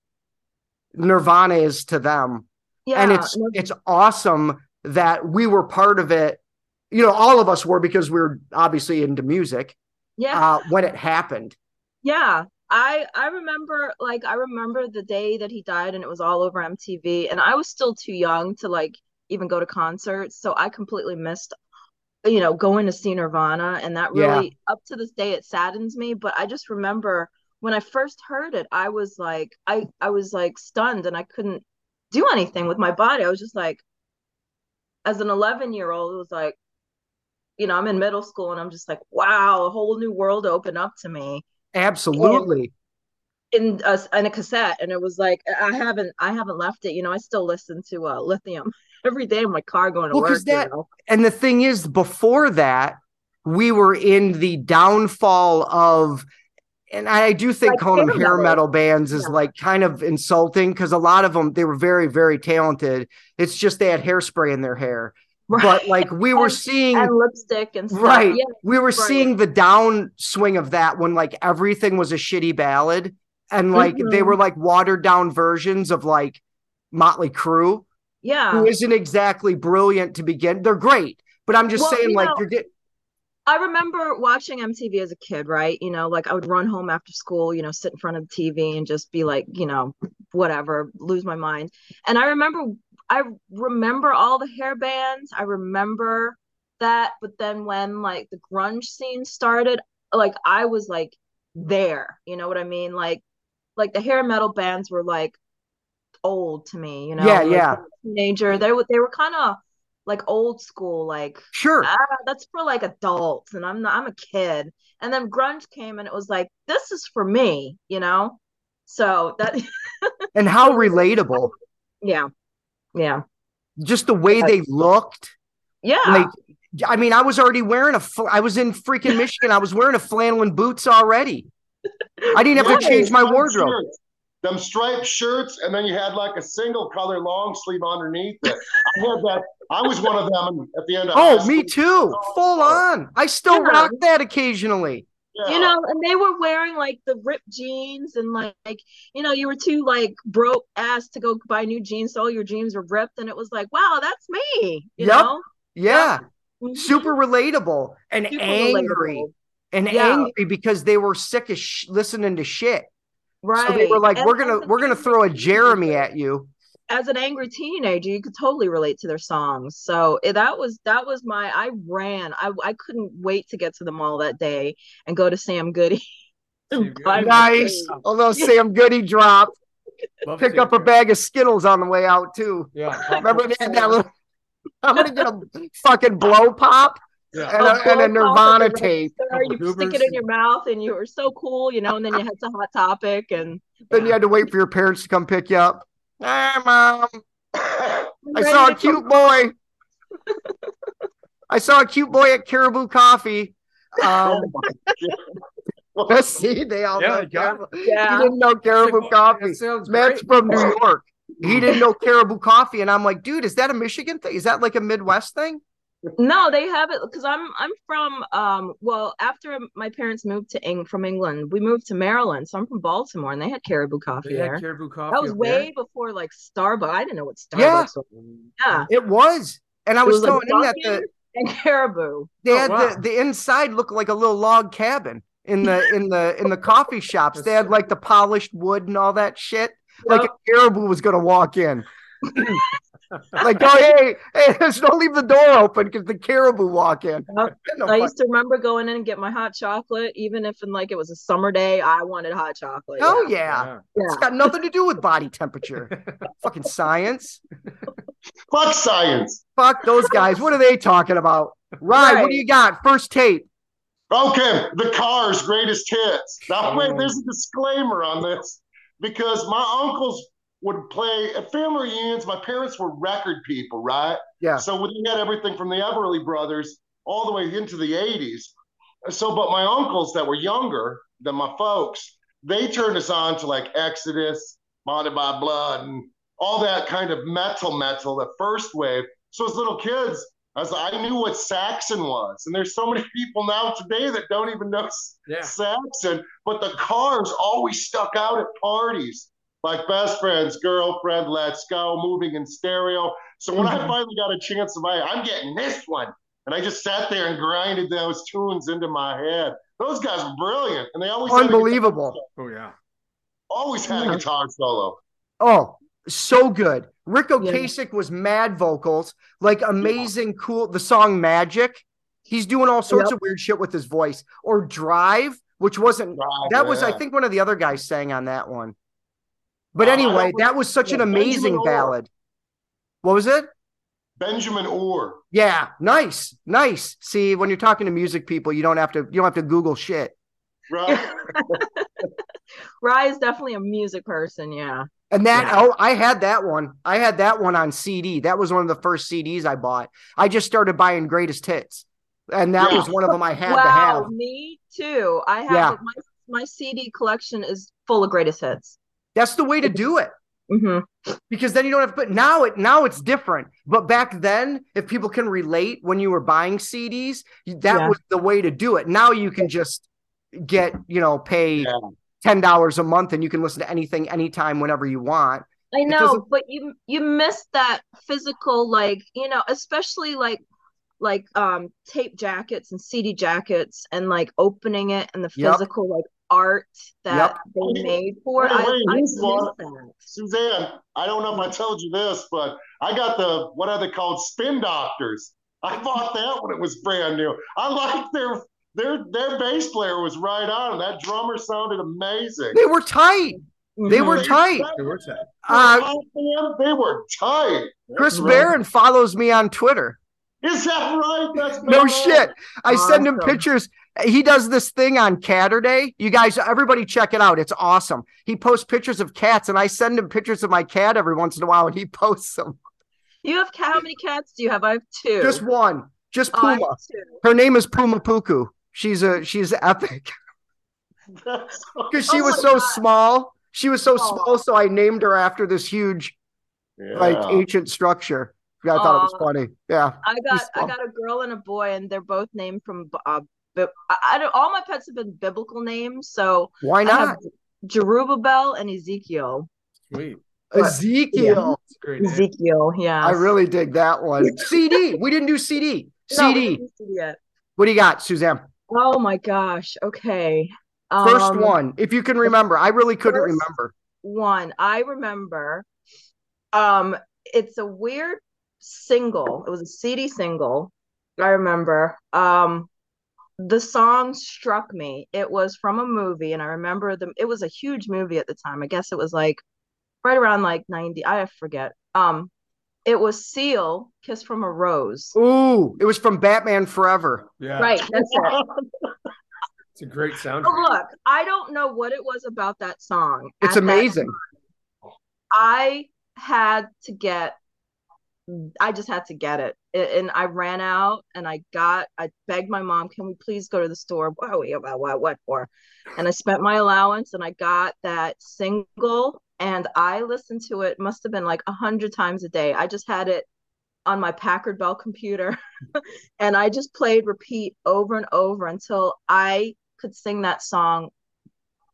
Nirvana is to them. yeah. and it's it's awesome that we were part of it. You know, all of us were because we are obviously into music yeah. uh, when it happened. Yeah, I I remember like I remember the day that he died and it was all over MTV and I was still too young to like even go to concerts, so I completely missed you know going to see Nirvana and that Yeah. really up to this day it saddens me, but I just remember when I first heard it, I was like I I was like stunned and I couldn't do anything with my body. I was just like as an 11 year old it was like you know, I'm in middle school and I'm just like, wow, a whole new world opened up to me Absolutely. in a, in a cassette and it was like I haven't I haven't left it you know I still listen to uh lithium every day in my car going to Well, work that- you know? And the thing is, before that, we were in the downfall of and I do think Like calling them hair metal. metal bands is Yeah. like kind of insulting because a lot of them they were very very talented. It's just they had hairspray in their hair, but like we were And- seeing and lipstick and stuff. right, Yeah, we were right. seeing the downswing of that when like everything was a shitty ballad and like they Mhm. were like watered down versions of like Motley Crue, yeah. who isn't exactly brilliant to begin. They're great, but I'm just Well, saying like know, you're getting I remember watching MTV as a kid, right? You know, like I would run home after school, you know, sit in front of the TV and just be like, you know, whatever, lose my mind. And I remember I remember all the hair bands. I remember that, but then when like the grunge scene started, like I was like there, you know what I mean? Like like the hair metal bands were like old to me, you know. Yeah, like, yeah. teenager. They were they were kind of like old school, like sure. ah, that's for like adults and i'm not i'm a kid and then grunge came and it was like this is for me you know so that and how relatable. yeah yeah Just the way they looked. yeah Like I mean, I was already wearing a fl- I was in freaking Michigan. I was wearing a flannel and boots already. I didn't have to change my wardrobe. Shirts. Them striped shirts, and then you had like a single color long sleeve underneath it. I had that. I was one of them at the end of. Oh, high me too. Full on. I still Yeah. rock that occasionally. Yeah. you know and they were wearing like the ripped jeans and like, like you know you were too like broke ass to go buy new jeans so all your jeans were ripped and it was like wow that's me you Yep. know Yeah. Mhm. Super relatable and Super angry relatable. and Yeah. angry because they were sick of sh- listening to shit. Right So they were like, And "We're gonna we're gonna throw a Jeremy at you." as an angry teenager, you could totally relate to their songs. So eh, that was that was my I ran. I I couldn't wait to get to the mall that day and go to Sam Goody. Sam Goody. Nice. Although Sam Goody dropped, Love pick up a Goody. bag of Skittles on the way out too. Yeah. Remember they had that little. I'm gonna get a fucking blow pop Yeah. and a, and a Nirvana tape. You Couple stick it in your mouth, and you were so cool, you know. And then you had to Hot Topic, and Then you had to wait for your parents to come pick you up. Hey, mom. I saw a to cute boy. I saw a cute boy at Caribou Coffee. Um, let's see, they all Yeah, know they Caribou. Yeah. He didn't know Caribou Like, Coffee. That sounds Matt's great. from New York. He didn't know Caribou Coffee, and I'm like, dude, is that a Michigan thing? Is that like a Midwest thing? No, they have it because I'm I'm from um well after my parents moved to Eng from England, we moved to Maryland, so I'm from Baltimore, and they had Caribou Coffee They had there. Caribou coffee. That was way there? before like Starbucks. I didn't know what Starbucks Yeah. was. Yeah. It was, and I It was, was like telling him that the and Caribou. they Oh, had wow. the, the inside looked like a little log cabin in the in the in the coffee shops. They had like the polished wood and all that shit. Like a caribou was gonna walk in. like, oh hey, hey, just don't leave the door open because the caribou walk in. Yep. No I fuck- used to remember going in and get my hot chocolate, even if in like it was a summer day, I wanted hot chocolate. oh yeah. yeah. Yeah. It's Yeah. got nothing to do with body temperature. Fucking science. Fuck science. Fuck those guys. What are they talking about? Ryan, what do you got? First tape. Okay, the Cars greatest hits. Now wait, oh. there's a disclaimer on this because my uncles would play at family reunions. My parents were record people, right? Yeah. So we had everything from the Everly Brothers all the way into the 80s. So, but my uncles that were younger than my folks, they turned us on to like Exodus, Bonded by Blood, and all that kind of metal metal, the first wave. So as little kids, I was I knew what Saxon was. And there's so many people now today that don't even know S- Yeah. Saxon, but the cars always stuck out at parties. Like best friends, girlfriend, let's go, moving in stereo. So when I mm-hmm. finally got a chance to buy it, I'm getting this one. And I just sat there and grinded those tunes into my head. Those guys were brilliant. And they always had a guitar Unbelievable. Oh yeah. Always had a mm-hmm. guitar solo. Oh, so good. Ric Yeah. Ocasek was mad vocals, like amazing, cool. The song Magic. He's doing all sorts Yep. of weird shit with his voice. Or Drive, which wasn't Right, that was, I think, one of the other guys sang on that one. But anyway, don't- that was such an yeah, Benjamin amazing Orr. ballad. What was it? Benjamin Orr. Yeah, nice, nice. See, when you're talking to music people, you don't have to you don't have to Google shit. Right? Rye is definitely a music person. Yeah. And that Yeah. oh, I had that one. I had that one on CD. That was one of the first CDs I bought. I just started buying greatest hits. and that Yeah. was one of them I had to wow, have. me too. I have Yeah. my my CD collection is full of greatest hits. That's the way to do it. hmm because then you don't have to. but now it now it's different but back then if people can relate when you were buying cds that Yeah. was the way to do it now you can just get you know pay Yeah. ten dollars a month and you can listen to anything anytime whenever you want I know, but you you miss that physical, like you know, especially like like um tape jackets and CD jackets and like opening it and the Yep. physical like art that Yep. they made for it. Wait, I, wait, I here's miss that. Suzanne, I don't know if I told you this, but I got the what are they called? Spin doctors. I bought that when it was brand new. I like their their their bass player was right on. That drummer sounded amazing. they were tight they Mhm. were tight They were tight. uh they were tight. chris That's right. barron follows me on twitter Is that right? That's no shit i send him pictures he does this thing on Caturday. You guys, everybody check it out. It's awesome. He posts pictures of cats, and I send him pictures of my cat every once in a while, and he posts them. You have ca- how many cats do you have? I have two. Just one, just Oh, I have Puma. two. Her name is Puma Punku. She's a she's epic because she Oh was so God. small. She was so Aw. small, so I named her after this huge like ancient structure. I thought it was funny. Yeah, I got I got a girl and a boy, and they're both named from uh, bi- I, I don't. All my pets have been biblical names, so why not? have Jerubabel and Ezekiel. Sweet. Ezekiel. It's a great. Ezekiel, yeah. I really dig that one. CD. We didn't do CD. No, CD. didn't do yet. What do you got, Suzanne? Oh my gosh. Okay. First Um, one, if you can remember. I really couldn't first- remember. One. I remember. Um, it's a weird single. It was a CD single. I remember. Um, the song struck me. It was from a movie, and I remember the. It was a huge movie at the time. I guess it was like right around like ninety. I forget. Um, it was Seal, "Kiss from a Rose." Ooh, it was from Batman Forever. Yeah. Right. That's it. It's a great soundtrack. But look, I don't know what it was about that song. It's at that amazing. I had to get I just had to get it. And I ran out and I got I begged my mom, can we please go to the store? What we about what what for? And I spent my allowance and I got that single and I listened to it must have been like a hundred times a day. I just had it on my Packard Bell computer and I just played repeat over and over until I could sing that song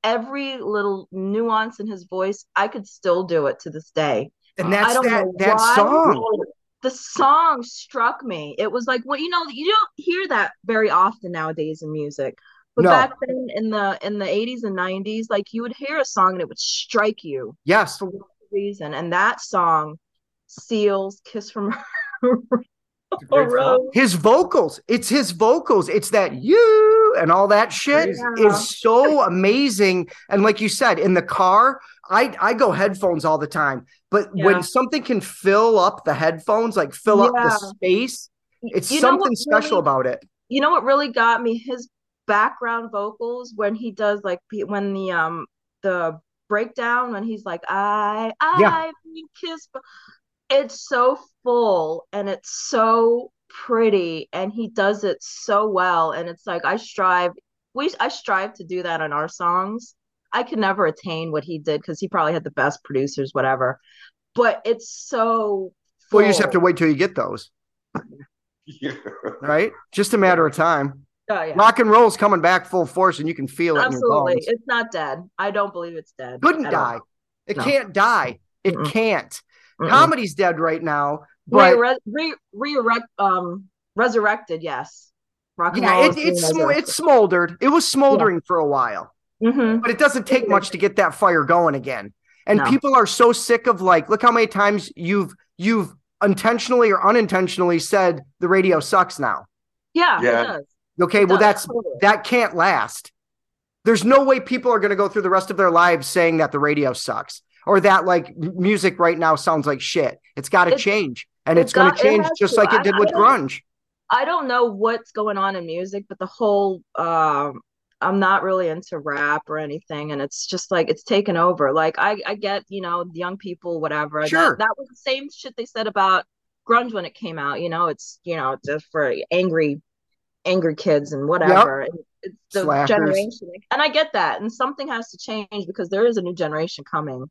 every little nuance in his voice, I could still do it to this day. And that's that that why. song. The song struck me. It was like, well, you know, you don't hear that very often nowadays in music. But No. back then in the in the 80s and 90s, like you would hear a song and it would strike you Yes. for whatever reason. And that song, Seals, Kiss from a great a song. Rose. His vocals. It's his vocals. It's that you and all that shit Yeah. is so amazing. And like you said, in the car, I I go headphones all the time. But Yeah. when something can fill up the headphones, like fill up the space, it's You something special really- about it. you know what really got me his background vocals when he does like when the um the breakdown when he's like I Yeah. I kiss it's so full and it's so pretty and he does it so well and it's like I strive we I strive to do that on our songs I could never attain what he did because he probably had the best producers whatever but it's so Well, you just have to wait till you get those, Yeah. right? Just a matter of time. oh, yeah. Rock and roll's coming back full force, and you can feel it in your absolutely bones. it's not dead I don't believe it's dead Couldn't at all. die. It No. can't die. It Mm-mm. can't. Mm-mm. Comedy's dead right now, but re, re, re, um resurrected yes rock and yeah, roll it, is being it's sm- resurrected. it's smoldered. It was smoldering for a while, Mhm. but it doesn't take much to get that fire going again. And No. people are so sick of like, look how many times you've you've intentionally or unintentionally said the radio sucks now. yeah, Yeah. it does Okay, It well does, that's totally. that can't last. There's no way people are going to go through the rest of their lives saying that the radio sucks or that like music right now sounds like shit. It's got to change, and it it's going got- to change just to. like it did I with don't- grunge. I don't know what's going on in music but the whole um I'm not really into rap or anything and it's just like it's taken over like I I get you know young people whatever Sure. that, that was the same shit they said about grunge when it came out you know it's you know just for angry angry kids and whatever. And It's the Slackers. generation, and I get that. And something has to change because there is a new generation coming.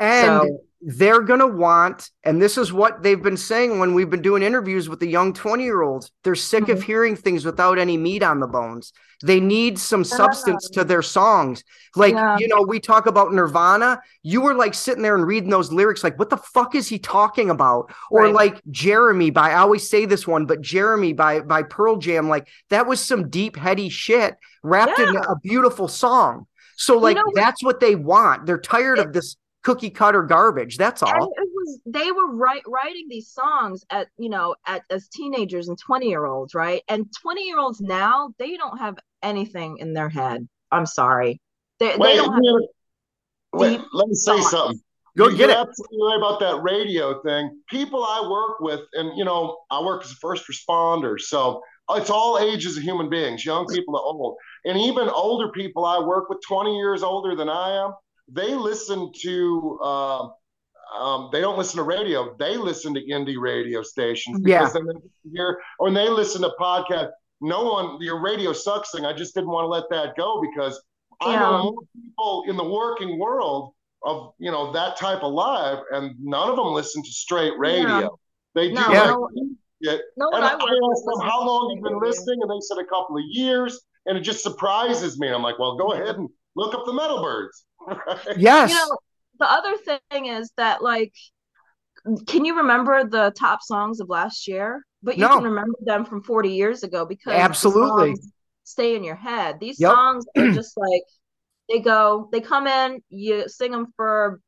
And So- they're going to want, and this is what they've been saying when we've been doing interviews with the young 20 year olds. They're sick Mm-hmm. of hearing things without any meat on the bones. They need some substance to their songs. Like, Yeah. you know, we talk about Nirvana. You were like sitting there and reading those lyrics, like, what the fuck is he talking about? Or Right. like Jeremy by, I always say this one, but Jeremy by, by Pearl Jam, like, that was some deep, heady shit wrapped in a beautiful song. So, like, know that's what they want. They're tired of this cookie cutter garbage. That's And all. it was they were write, writing these songs at you know at as teenagers and 20 year olds, right? And 20 year olds now, they don't have anything in their head. I'm sorry. They, they Wait, don't have wait, wait, let me say thought. something. Go You- get you're it. absolutely right about that radio thing. People I work with, and you know, I work as a first responder, so it's all ages of human beings, young people to old, and even older people I work with, 20 years older than I am. They listen to. Uh, um, they don't listen to radio. They listen to indie radio stations Yeah. because they hear, or when they listen to podcasts. No one, your radio sucks thing. I just didn't want to let that go because I know more people in the working world of you know that type of live, and none of them listen to straight radio. Yeah. They do No, like no- it. no And I I asked them how long you've been listening, and they said a couple of years, and it just surprises me. I'm like, well, go ahead and look up the Metal Birds. Right? Yes. you know the other thing is that like can you remember the top songs of last year but you No. can remember them from 40 years ago because Absolutely. stay in your head these Yep. songs are just like they go they come in you sing them for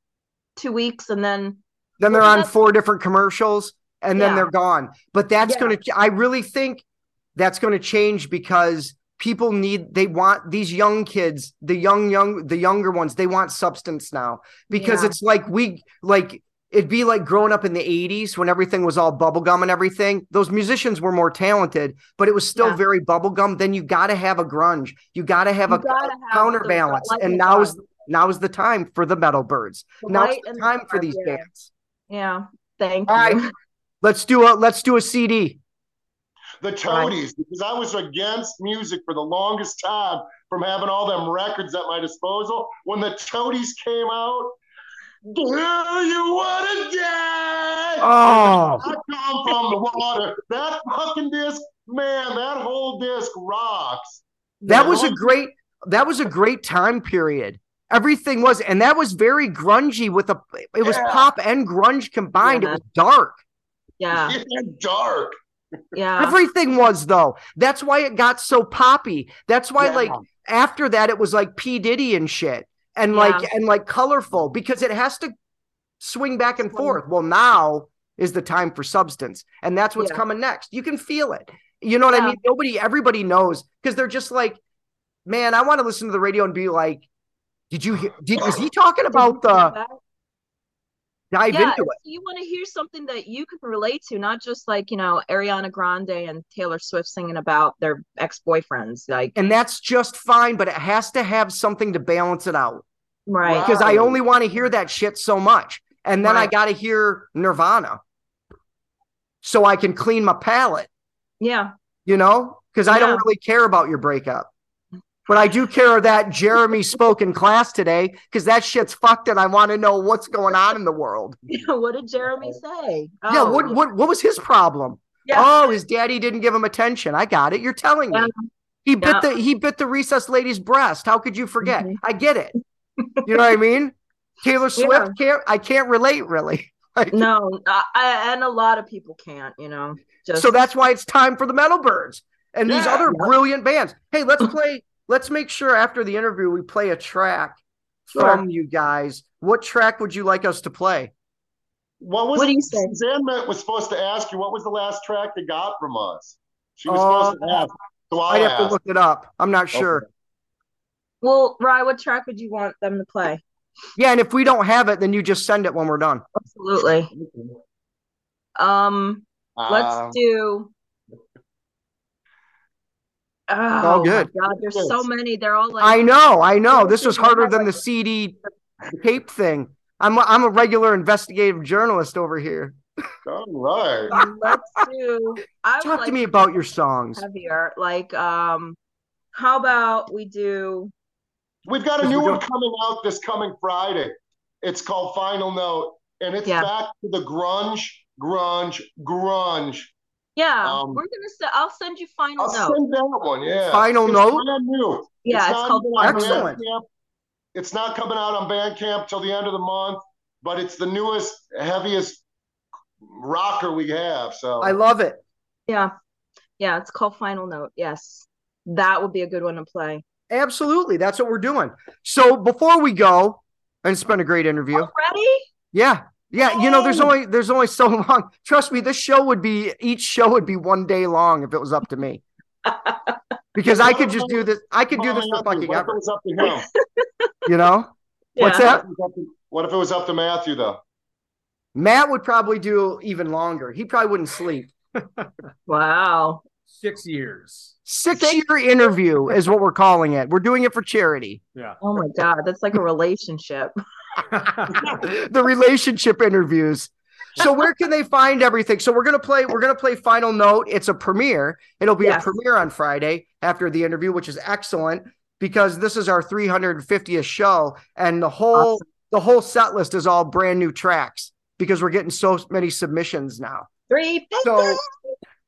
two weeks and then then they're on that's- four different commercials and then they're gone. But that's Yeah. going to, I really think that's going to change because people need, they want these young kids, the young, young, the younger ones, they want substance now because Yeah. it's like we, like, it'd be like growing up in the 80s when everything was all bubblegum and everything. Those musicians were more talented, but it was still Yeah. very bubblegum. Then you got to have a grunge. You got to have You a, gotta a have counterbalance. And and now's, dark. now's the time for the metal birds. The Now's light the and the time for these bands. yeah thank All you right. Let's do a let's do a CD. The Toadies, because I was against music for the longest time from having all them records at my disposal. When the Toadies came out, do you want to die? Oh. I come from the water. That fucking disc, man, that whole disc rocks. That Yeah, was a great that was a great time period. Everything was and that was very grungy with a it was Yeah. pop and grunge combined. Yeah. It was dark. yeah Yeah, dark. Yeah Everything was though. That's why it got so poppy. That's why Yeah. like after that it was like P Diddy and shit and like and like colorful because it has to swing back and forth. Well, now is the time for substance, and that's what's Yeah. coming next. You can feel it. You know what I mean? Nobody, everybody knows because they're just like, man, I want to listen to the radio and be like, did you hear? Did, is he talking about the dive yeah, into it? you want to hear something that you can relate to, not just like you know Ariana Grande and Taylor Swift singing about their ex boyfriends, like And that's just fine, but it has to have something to balance it out. Right, because I only want to hear that shit so much, and then I got to hear Nirvana. So I can clean my palate. yeah, you know, because I don't really care about your breakup. But I do care that Jeremy spoke in class today because that shit's fucked and I want to know what's going on in the world. what did Jeremy say? yeah, Oh, what, what what was his problem? Yeah. Oh, his daddy didn't give him attention. I got it. You're telling me. Yeah. He bit Yeah. the he bit the recess lady's breast. How could you forget? Mhm. I get it. You know what I mean? Taylor Swift can't I can't relate really. Like, No, I, and a lot of people can't, you know. Just So that's why it's time for the Metal Birds and these Yeah. other brilliant bands. Hey, let's play. Let's make sure after the interview we play a track Sure. from you guys. What track would you like us to play? What was What do you say? Suzanne was supposed to ask you what was the last track they got from us. She was Uh, supposed to ask. So I'll I'd have to look it up. I'm not sure. Okay. well, Rye, what track would you want them to play? Yeah, and if we don't have it, then you just send it when we're done. Absolutely. Um, let's Um, do. Oh, all good. my God, there's so many. They're all like I know, I know. This was harder than the. CD tape thing. I'm a, I'm a regular investigative journalist over here. All right. Let's do. I Talk like to me about your songs. heavier. Like, um, how about we do? We've got a new one coming out this coming Friday. It's called Final Note, and it's Yeah. back to the grunge, grunge, grunge. Yeah, Um, we're gonna. se- I'll send you final I'll note. send that one. Yeah. Final it's Note? Brand new. Yeah, it's not called Excellent. Bandcamp. It's not coming out on Bandcamp till the end of the month, but it's the newest, heaviest rocker we have. So I love it. Yeah, yeah, it's called final note. Yes, that would be a good one to play. Absolutely. That's what we're doing. So before we go, and it's been a great interview. Ready? Yeah. Yeah. You know, there's only there's only so long. Trust me, this show would be each show would be one day long if it was up to me. Because I could just do this. I could do this for Matthew, fucking what if it ever. was up to him? You know? What's that? What if it was up to- What if it was up to Matthew though? Matt would probably do even longer. He probably wouldn't sleep. Wow. Six years. Six year interview is what we're calling it. We're doing it for charity. Yeah. Oh my God, that's like a relationship. The relationship interviews. So where can they find everything? So we're gonna play. We're gonna play Final Note. It's a premiere. It'll be Yes. a premiere on Friday after the interview, which is excellent because this is our 350th show, and the whole Awesome. the whole set list is all brand new tracks because we're getting so many submissions now. Three. So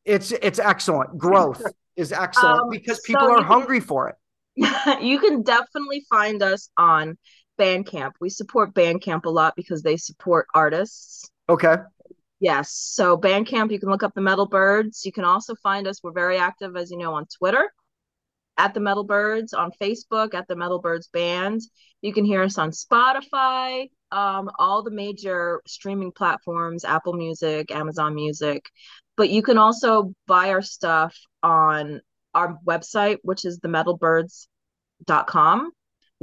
it's it's excellent. Growth is excellent Um, because people you are can- hungry for it. you can definitely find us on Bandcamp. We support Bandcamp a lot because they support artists. Okay. Yes. So Bandcamp, you can look up the Metal Birds. You can also find us. We're very active, as you know, on Twitter at the Metal Birds, on Facebook at the Metal Birds Band. You can hear us on Spotify, um, all the major streaming platforms, Apple Music, Amazon Music. But you can also buy our stuff on our website, which is themetalbirds.com,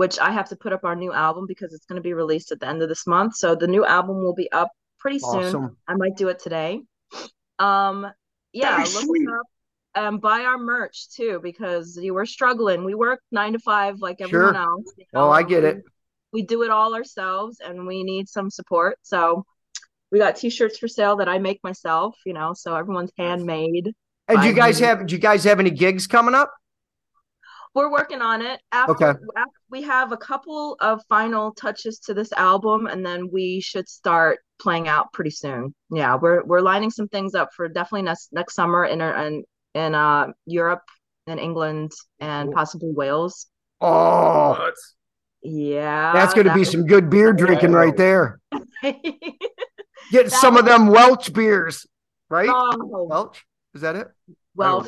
which I have to put up our new album because it's going to be released at the end of this month. So the new album will be up pretty soon. Awesome. I might do it today. Um, yeah, look sweet. up. Um, buy our merch too because you were struggling. We work nine to five like everyone Sure. else. you Oh, I get it. We do it all ourselves, and we need some support. So we got t-shirts for sale that I make myself. You know, so everyone's handmade. And do you guys me. have do you guys have any gigs coming up? We're working on it. After, Okay. after we have a couple of final touches to this album, and then we should start playing out pretty soon. Yeah, we're we're lining some things up for definitely next next summer in in in uh Europe and England and possibly Wales. Oh, What? Yeah, that's going to that be would- some good beer drinking right there. Get That some of them Welch beers, right? oh, Welch, is that it? well,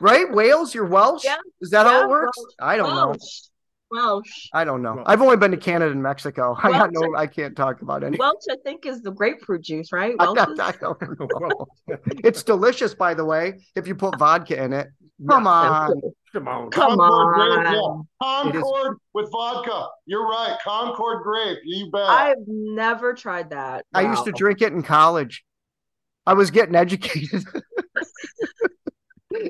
Right? Wales, you're Welsh? Yeah. Is that how it works? Welsh. I don't know. Welsh. Welsh. I don't know. Welsh. I've only been to Canada and Mexico. I got no. I can't talk about any. Welch, I think, is the grapefruit juice, right? I Welch don't, is- I don't know. it's delicious, by the way, if you put vodka in it. Come on. Come on. Come Concord grape, on. yeah. Concord with vodka. You're right. Concord grape. You bet. I've never tried that. I used to drink it in college. I was getting educated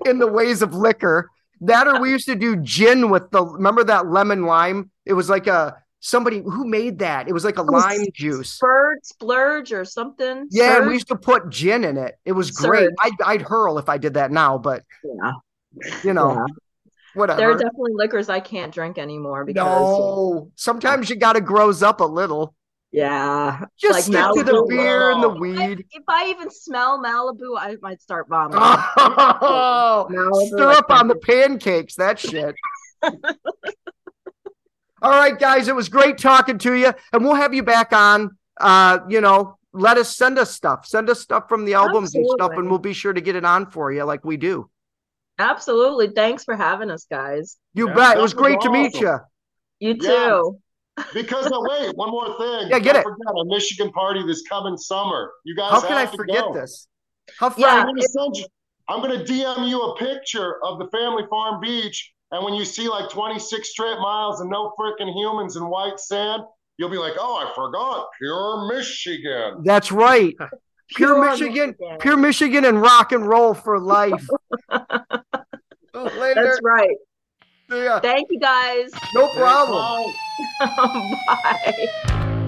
in the ways of liquor. That or we used to do gin with the remember that lemon lime? It was like a somebody who made that. It was like a lime juice. Spurge, splurge, or something. Yeah, and Surge? we used to put gin in it. It was great. I'd, I'd hurl if I did that now, but Yeah. you know, Yeah. whatever. There are definitely liquors I can't drink anymore because no, sometimes you got to grows up a little. Yeah. Just Like stick to the beer and the Wow. weed. If I even smell Malibu, I might start vomiting. Oh, Malibu, stir like up on the pancakes, that shit. All right, guys, it was great talking to you, and we'll have you back on. Uh, you know, let us send us stuff, send us stuff from the albums and stuff, and we'll be sure to get it on for you, like we do. Absolutely. Thanks for having us, guys. You Yeah, bet. It that was was great to meet awesome. you. You Yeah. Too. Because uh, wait, one more thing. Yeah, get Don't it. Forget a Michigan party this coming summer. You guys How can I to forget go. this? How far? Yeah. I'm gonna send you. I'm gonna DM you a picture of the family farm beach, and when you see like 26 straight miles and no freaking humans and white sand, you'll be like, "Oh, I forgot, pure Michigan." That's right. Pure, Michigan, pure Michigan, and rock and roll for life. Oh, That's right. See ya. Thank you guys. No problem. Bye. Bye.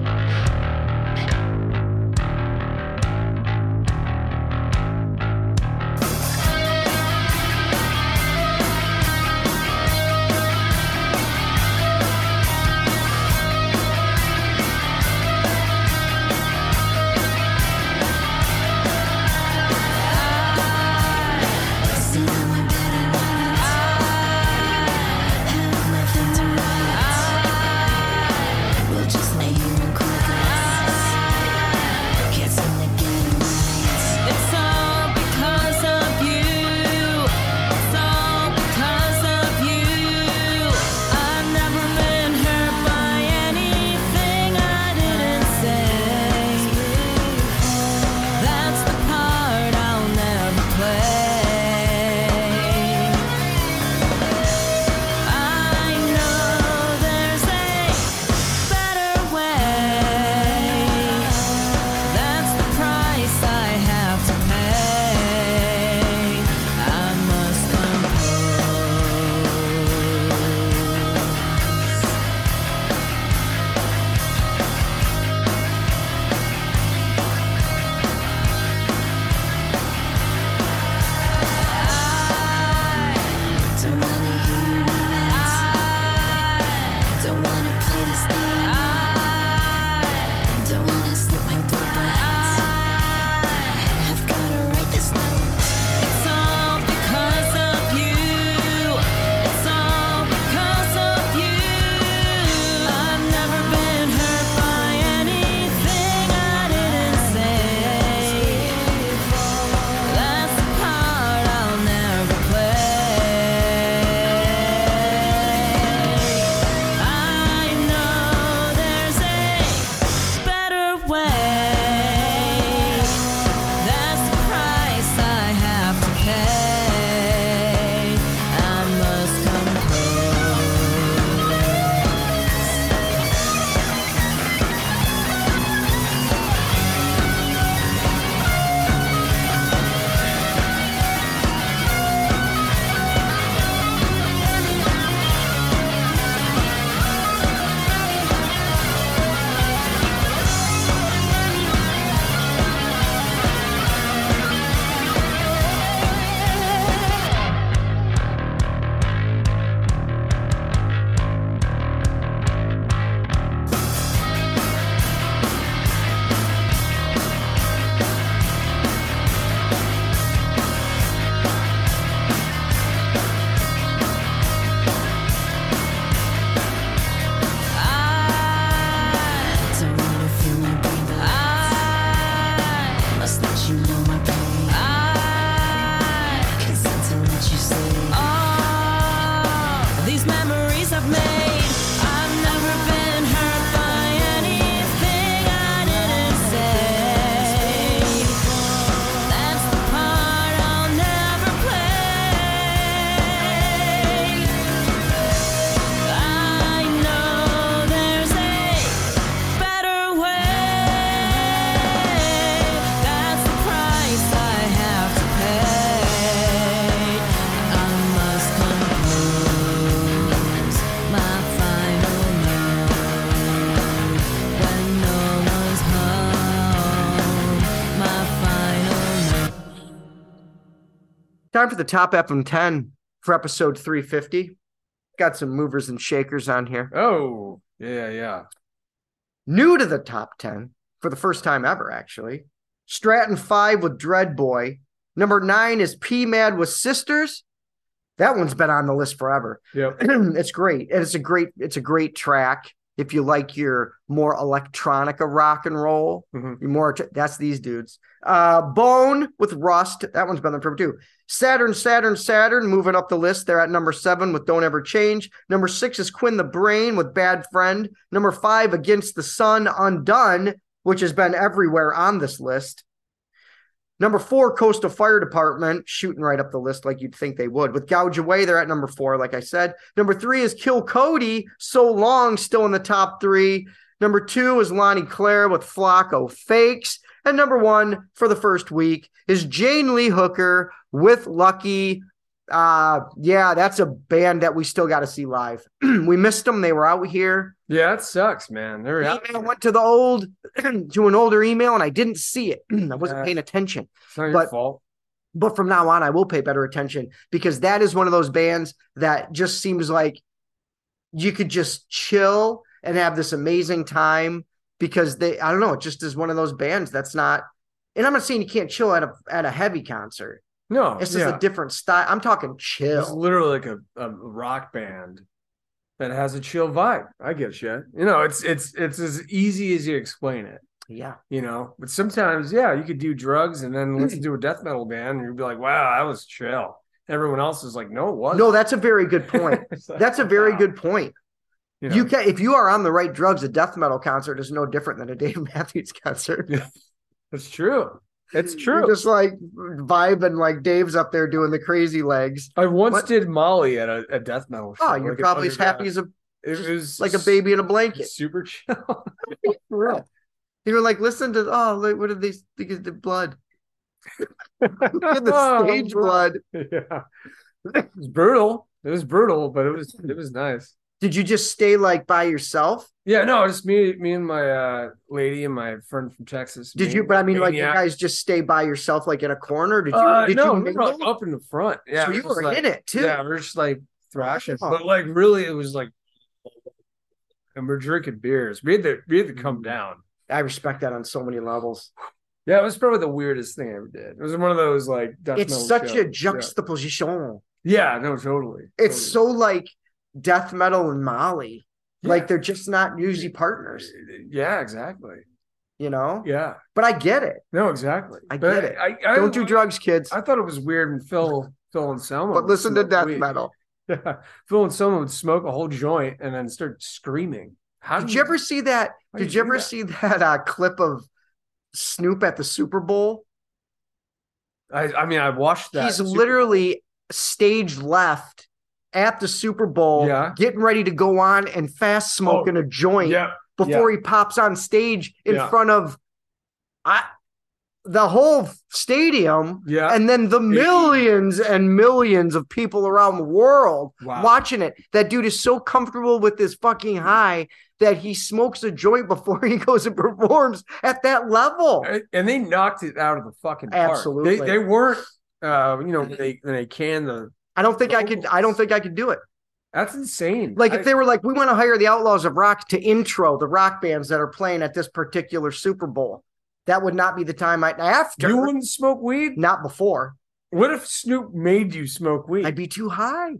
Time for the top FM10 for episode 350. Got some movers and shakers on here. Oh, yeah, yeah. New to the top 10 for the first time ever, actually. Stratton 5 with Dread Boy. Number 9 is P Mad with Sisters. That one's been on the list forever. Yep. it's great. And it's a great, it's a great track. If you like your more electronica rock and roll, Mhm. you're more that's these dudes. Uh Bone with Rust. That one's been there forever too. Saturn, Saturn, Saturn, moving up the list. They're at number seven with Don't Ever Change. Number six is Quinn the Brain with Bad Friend. Number five, Against the Sun, Undone, which has been everywhere on this list. Number four, Coastal Fire Department, shooting right up the list like you'd think they would. With Gouge Away, they're at number four, like I said. Number three is Kill Cody, so long, still in the top three. Number two is Lonnie Claire with Flacco Fakes. And number one for the first week is Jane Lee Hooker with Lucky. Uh yeah, that's a band that we still got to see live. we missed them. They were out here. Yeah, it sucks, man. They're out. Email went to the old to an older email and I didn't see it. I wasn't Yeah. paying attention. It's not your but- fault. But from now on, I will pay better attention because that is one of those bands that just seems like you could just chill and have this amazing time because they, I don't know, it just is one of those bands that's not. And I'm not saying you can't chill at a at a heavy concert. No, It's just yeah. a different style. I'm talking chill. It's literally like a, a rock band that has a chill vibe. I get you. You know, it's it's it's as easy as you explain it. Yeah. You know, but sometimes, yeah, you could do drugs and then listen to a death metal band, and you'd be like, "Wow, that was chill." Everyone else is like, "No, it wasn't." No, that's a very good point. Like, That's a very wow. good point. You, know, You can if you are on the right drugs, a death metal concert is no different than a Dave Matthews concert. that's true. It's You're true. just like vibing like Dave's up there doing the crazy legs. I once What? did Molly at a, a death metal oh, show. Oh, you're like probably as happy as a It was like a baby in a blanket. Super chill. For real. You were like, listen to oh, look, what did they think of the blood? Look the Oh, stage bro. blood. yeah, it was brutal. It was brutal, but it was it was nice. Did you just stay like by yourself? Yeah, no, just me, me and my uh, lady and my friend from Texas. Did you? But I mean, like, you guys just stay by yourself, like in a corner? Did you? Uh, did no, you we were up in the front. Yeah, so you were like- in it too. Yeah, we're just like thrashing, Oh. but like really, it was like, and we're drinking beers. We had to we had to come down. I respect that on so many levels. Yeah, it was probably the weirdest thing I ever did. It was one of those like It's such a juxtaposition. Yeah. yeah, no, totally. It's totally. so like death metal and Molly. Yeah. Like they're just not usually partners, Yeah, exactly. you know. Yeah, But I get it. no, exactly. I But get it. I, I, Don't do drugs, kids. I thought it was weird when Phil, Phil Anselmo. But listen to death weed. metal. Yeah, Phil Anselmo would smoke a whole joint and then start screaming. How Did do you ever see that? Did you you ever that? see that uh, clip of Snoop at the Super Bowl? I, I mean, I watched that. He's Super Bowl. literally stage left at the Super Bowl, Yeah. getting ready to go on and fast smoking a joint Yeah, before he pops on stage in Yeah. front of I, the whole stadium. yeah. and then the millions and millions of people around the world Wow. watching it. That dude is so comfortable with this fucking high that he smokes a joint before he goes and performs at that level. And- they knocked it out of the fucking park. Absolutely. They, they weren't. Uh, you know, when they when they canned the. I don't think I could. I don't think I could do it. That's insane. Like I- if they were like, we want to hire the Outlaws of Rock to intro the rock bands that are playing at this particular Super Bowl, that would not be the time I after. you wouldn't smoke weed. not before. What if Snoop made you smoke weed? I'd be too high.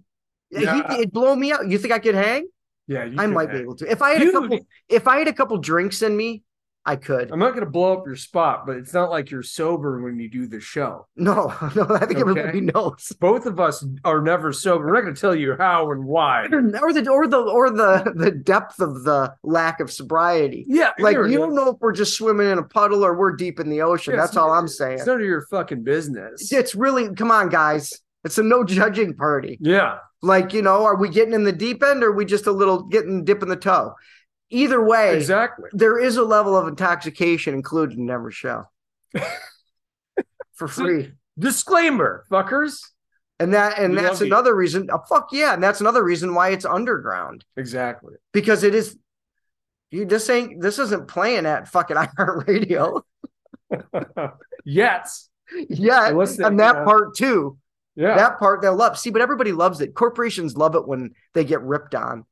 Yeah. He, it'd blow me out. You think I could hang? yeah, you I might be able to. If I had a couple, if I had a couple drinks in me, I could. I'm not gonna blow up your spot, but it's not like you're sober when you do the show. No, no, I think Okay. everybody knows. Both of us are never sober. We're not gonna tell you how and why. Or the or the or the the depth of the lack of sobriety. Yeah, Like you don't know if we're just swimming in a puddle or we're deep in the ocean. Yeah, That's all I'm saying. It's none of your fucking business. It's really come on, guys. It's a no judging party. yeah, Like you know, are we getting in the deep end or are we just a little getting dipping the toe? Either way, exactly. there is a level of intoxication included in every show for free. Disclaimer, fuckers. And that and We that's love you. another reason. Oh, fuck yeah, and that's another reason why it's underground Exactly. because it is. You this ain't this isn't playing at fucking iHeartRadio Yet. yet, Unless and that yeah. part too. Yeah. That part they'll love. See, but everybody loves it. Corporations love it when they get ripped on.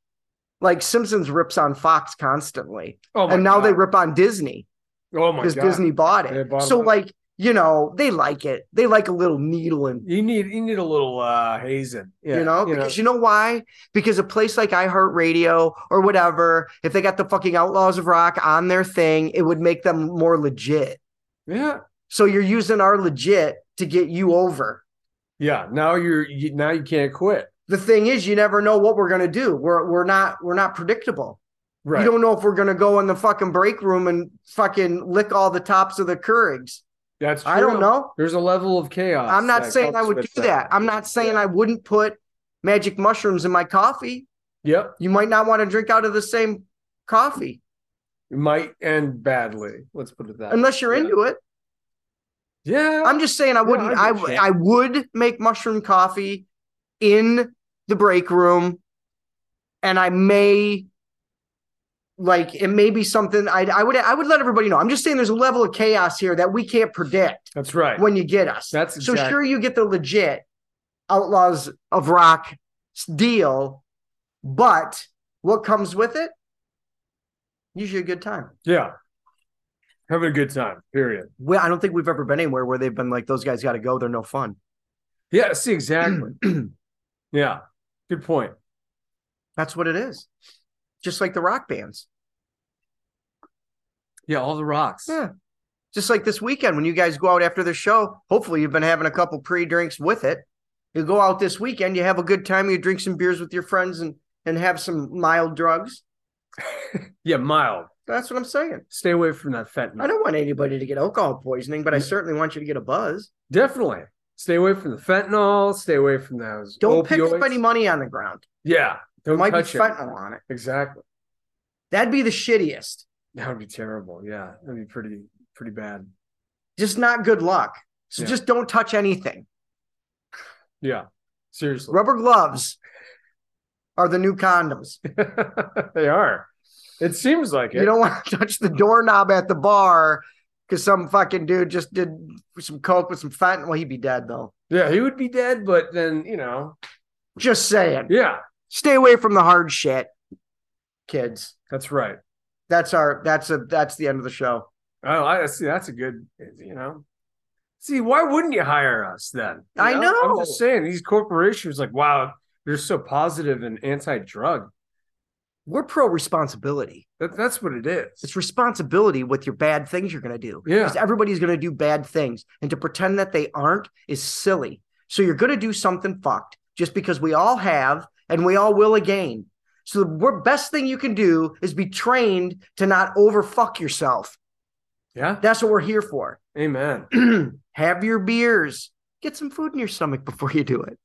Like Simpsons rips on Fox constantly. oh my and now they rip on Disney Oh my because god. Disney bought it. bought so it. like, you know, they like it. They like a little needle and You need you need a little uh hazing. Yeah, you know, because you know why? Because a place like iHeartRadio or whatever, if they got the fucking Outlaws of Rock on their thing, it would make them more legit. yeah. So you're using our legit to get you over. Yeah. Now you're you, now you can't quit. The thing is, you never know what we're gonna do. We're we're not we're not predictable. Right. You don't know if we're gonna go in the fucking break room and fucking lick all the tops of the Keurigs. That's true. I don't know. There's a level of chaos. I'm not saying I would do that. I'm not saying Yeah. I wouldn't put magic mushrooms in my coffee. Yep. You might not want to drink out of the same coffee It might end badly. Let's put it that. way. unless you're Yeah. into it. Yeah. I'm just saying I wouldn't. I I. I would make mushroom coffee in the break room, and I may like it may be something I I would I would let everybody know. I'm just saying there's a level of chaos here that we can't predict That's right. when you get us. That's so sure you get the legit Outlaws of Rock deal, but what comes with it? Usually a good time. yeah. Having a good time. Period. Well, I don't think we've ever been anywhere where they've been like those guys got to go. They're no fun. Yeah. See exactly. yeah. Good point. That's what it is. Just like the rock bands. Yeah. All the rocks. Yeah. Just like this weekend when you guys go out after the show, hopefully you've been having a couple pre-drinks with it. You go out this weekend, you have a good time, you drink some beers with your friends and and have some mild drugs. Yeah. Mild. That's what I'm saying. Stay away from that fentanyl. I don't want anybody to get alcohol poisoning, but I certainly want you to get a buzz. Definitely. Stay away from the fentanyl. Stay away from those. Don't pick up any money on the ground. Yeah. There Don't might be touch it. fentanyl on it. Exactly. That'd be the shittiest. That would be terrible. Yeah. That'd be pretty, pretty bad. Just not good luck. So Yeah. just don't touch anything. Yeah. Seriously. Rubber gloves are the new condoms. they are. It seems like it. You don't want to touch the doorknob at the bar because some fucking dude just did some coke with some fentanyl. Well, he'd be dead though. yeah, he would be dead, but then, you know, Just saying. yeah, Stay away from the hard shit, kids. that's right. That's our. That's a. That's the end of the show. Oh, I see. That's a good, you know. See, why wouldn't you hire us then? You I I'm just saying, these corporations, like, wow, they're so positive and anti-drug. We're pro responsibility. That, that's what it is. It's responsibility with your bad things you're going to do. Yeah. Because everybody's going to do bad things. And to pretend that they aren't is silly. So you're going to do something fucked just because we all have and we all will again. So the best thing you can do is be trained to not overfuck yourself. yeah. That's what we're here for. Amen. have your beers. Get some food in your stomach before you do it.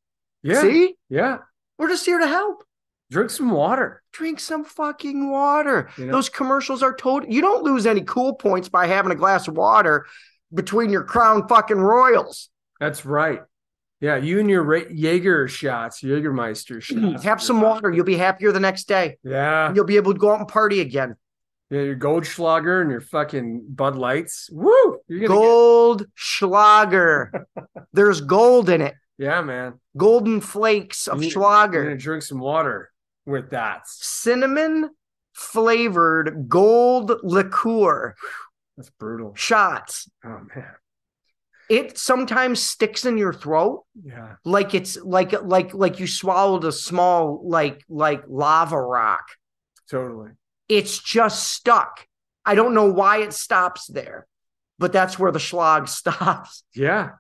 Yeah. See? Yeah. We're just here to help. Drink some water. Drink some fucking water. You know? Those commercials are total. You don't lose any cool points by having a glass of water between your crown fucking royals. That's right. Yeah, you and your Ra- Jaeger shots, Jägermeister shots. Have some water. You'll be happier the next day. Yeah. You'll be able to go out and party again. Yeah, your Goldschlager and your fucking Bud Lights. Woo! You're gonna Schlager. There's gold in it. yeah, man. Golden flakes of You- You're gonna Schlager. drink some water with that. Cinnamon flavored gold liqueur That's brutal. shots. Oh man. It sometimes sticks in your throat Yeah. like it's like like like you swallowed a small like like lava rock. Totally. It's just stuck. I don't know why it stops there, but that's where the schlag stops. Yeah.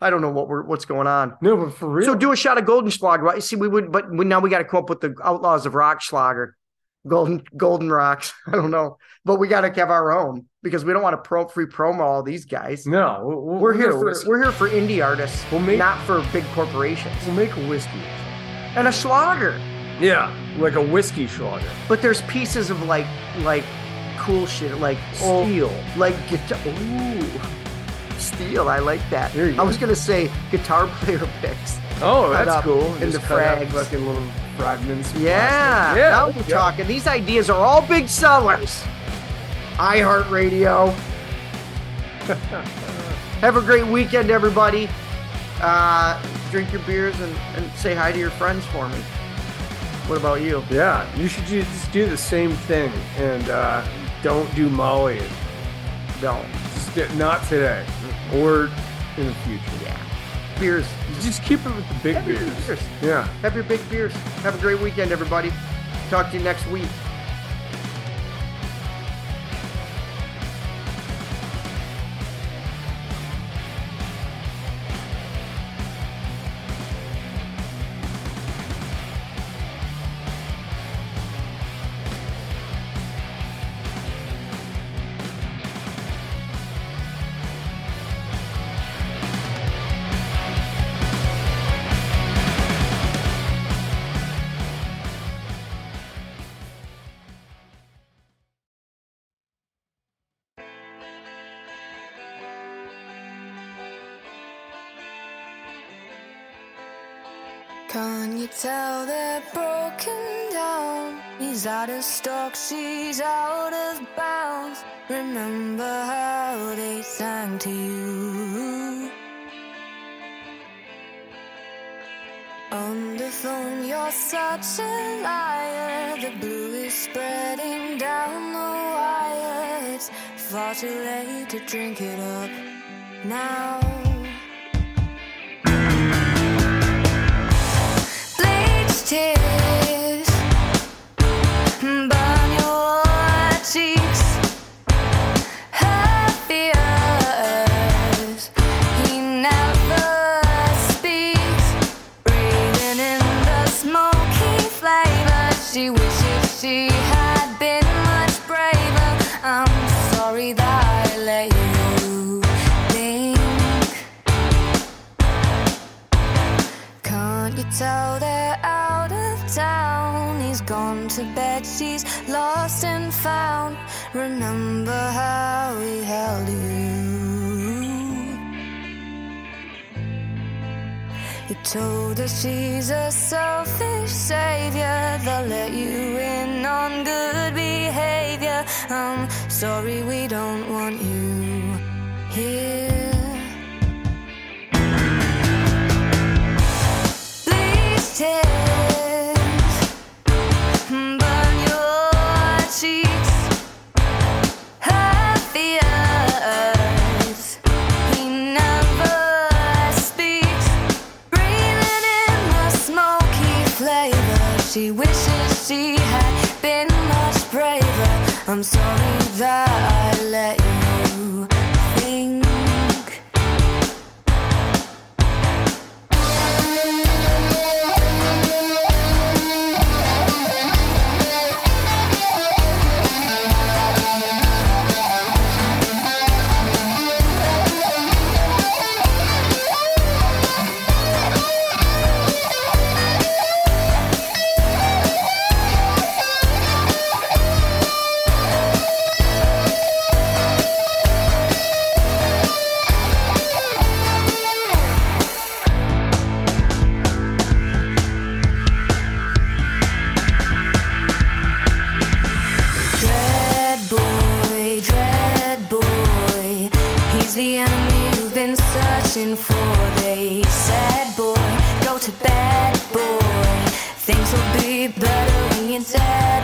I don't know what we're what's going on. No, but for real. So do a shot of golden schlag, right? See, we would, but we, now we got to come up with the outlaws of rock schlager, golden golden rocks. I don't know, but we got to have our own because we don't want to pro free promo all these guys. no, we'll, We're here for whiskey. we're here for indie artists, We'll make- not for big corporations. We'll make a whiskey. And a schlager, Yeah, like a whiskey Schlager. but there's pieces of like like cool shit like oh. steel, like guitar. Ooh, steel. I like that. I go. was gonna say guitar player picks. Oh, that's cool. in the frags. fucking little fragments. Yeah, yeah. now we're go. talking. These ideas are all big sellers. iHeartRadio. Have a great weekend, everybody. uh, drink your beers and, and say hi to your friends for me. What about you? Yeah, you should just do the same thing and uh, don't do Molly. Don't. Just not today or in the future. Yeah. Beers. Just keep it with the big beers. beers. Yeah. Have your big beers. Have a great weekend, everybody. Talk to you next week. Stock, she's out of bounds. Remember how they sang to you. On the phone, you're such a liar. The blue is spreading down the wire. It's far too late to drink it up now. Found. Remember how we held you. You told us she's a selfish savior. They'll let you in on good behavior. I'm sorry, we don't want you here. Please I'm sorry that Things will be better when you're dead,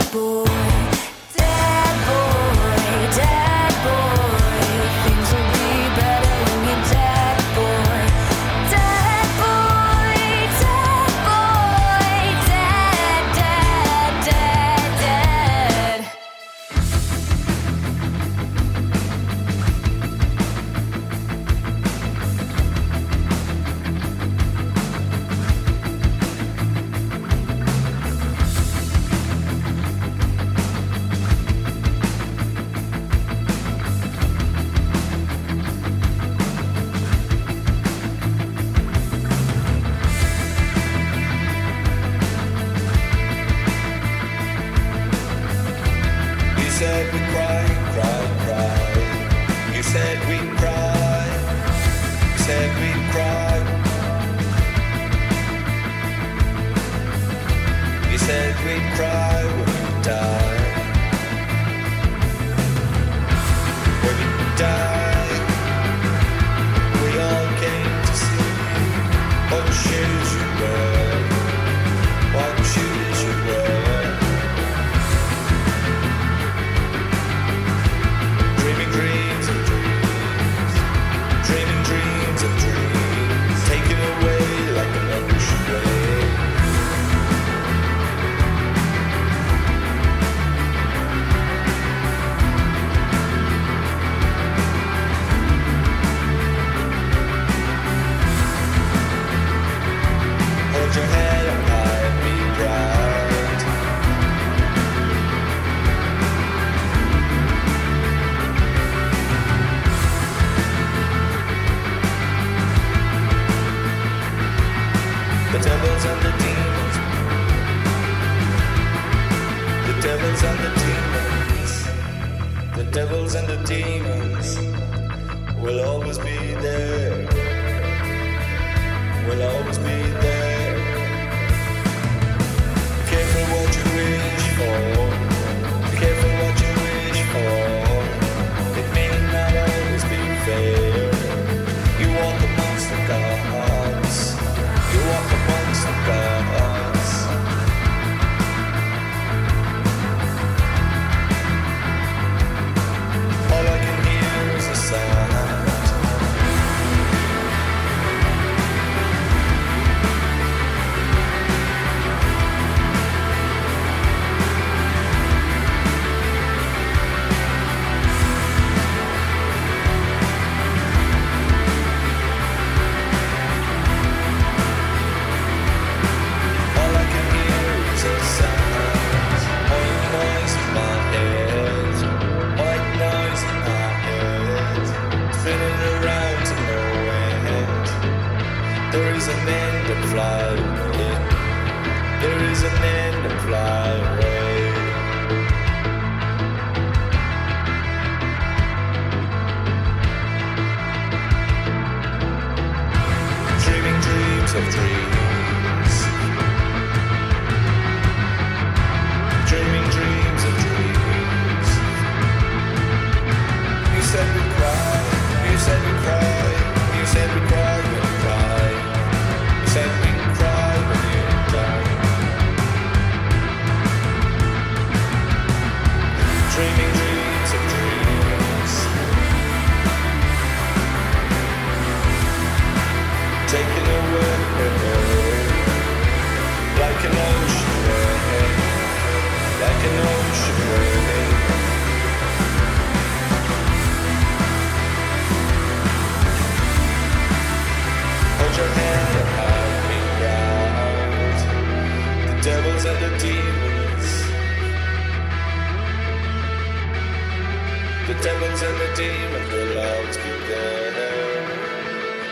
demons and the demons will always be there.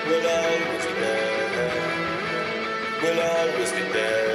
Will always be there. Will always be there.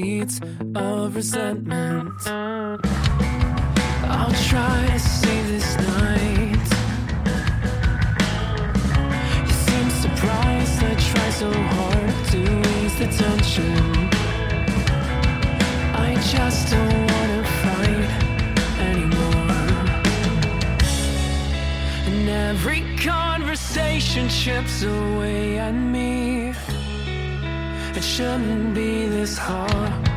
Seeds of resentment. I'll try to save this night. You seem surprised I try so hard to ease the tension. I just don't wanna fight anymore. And every conversation chips away at me. Shouldn't be this hard.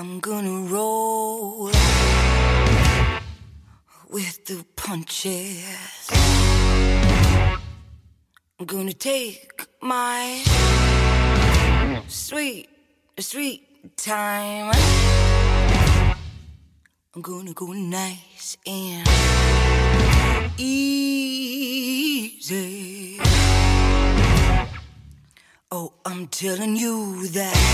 I'm gonna roll with the punches. I'm gonna take my sweet, sweet time. I'm gonna go nice and easy. Oh, I'm telling you that.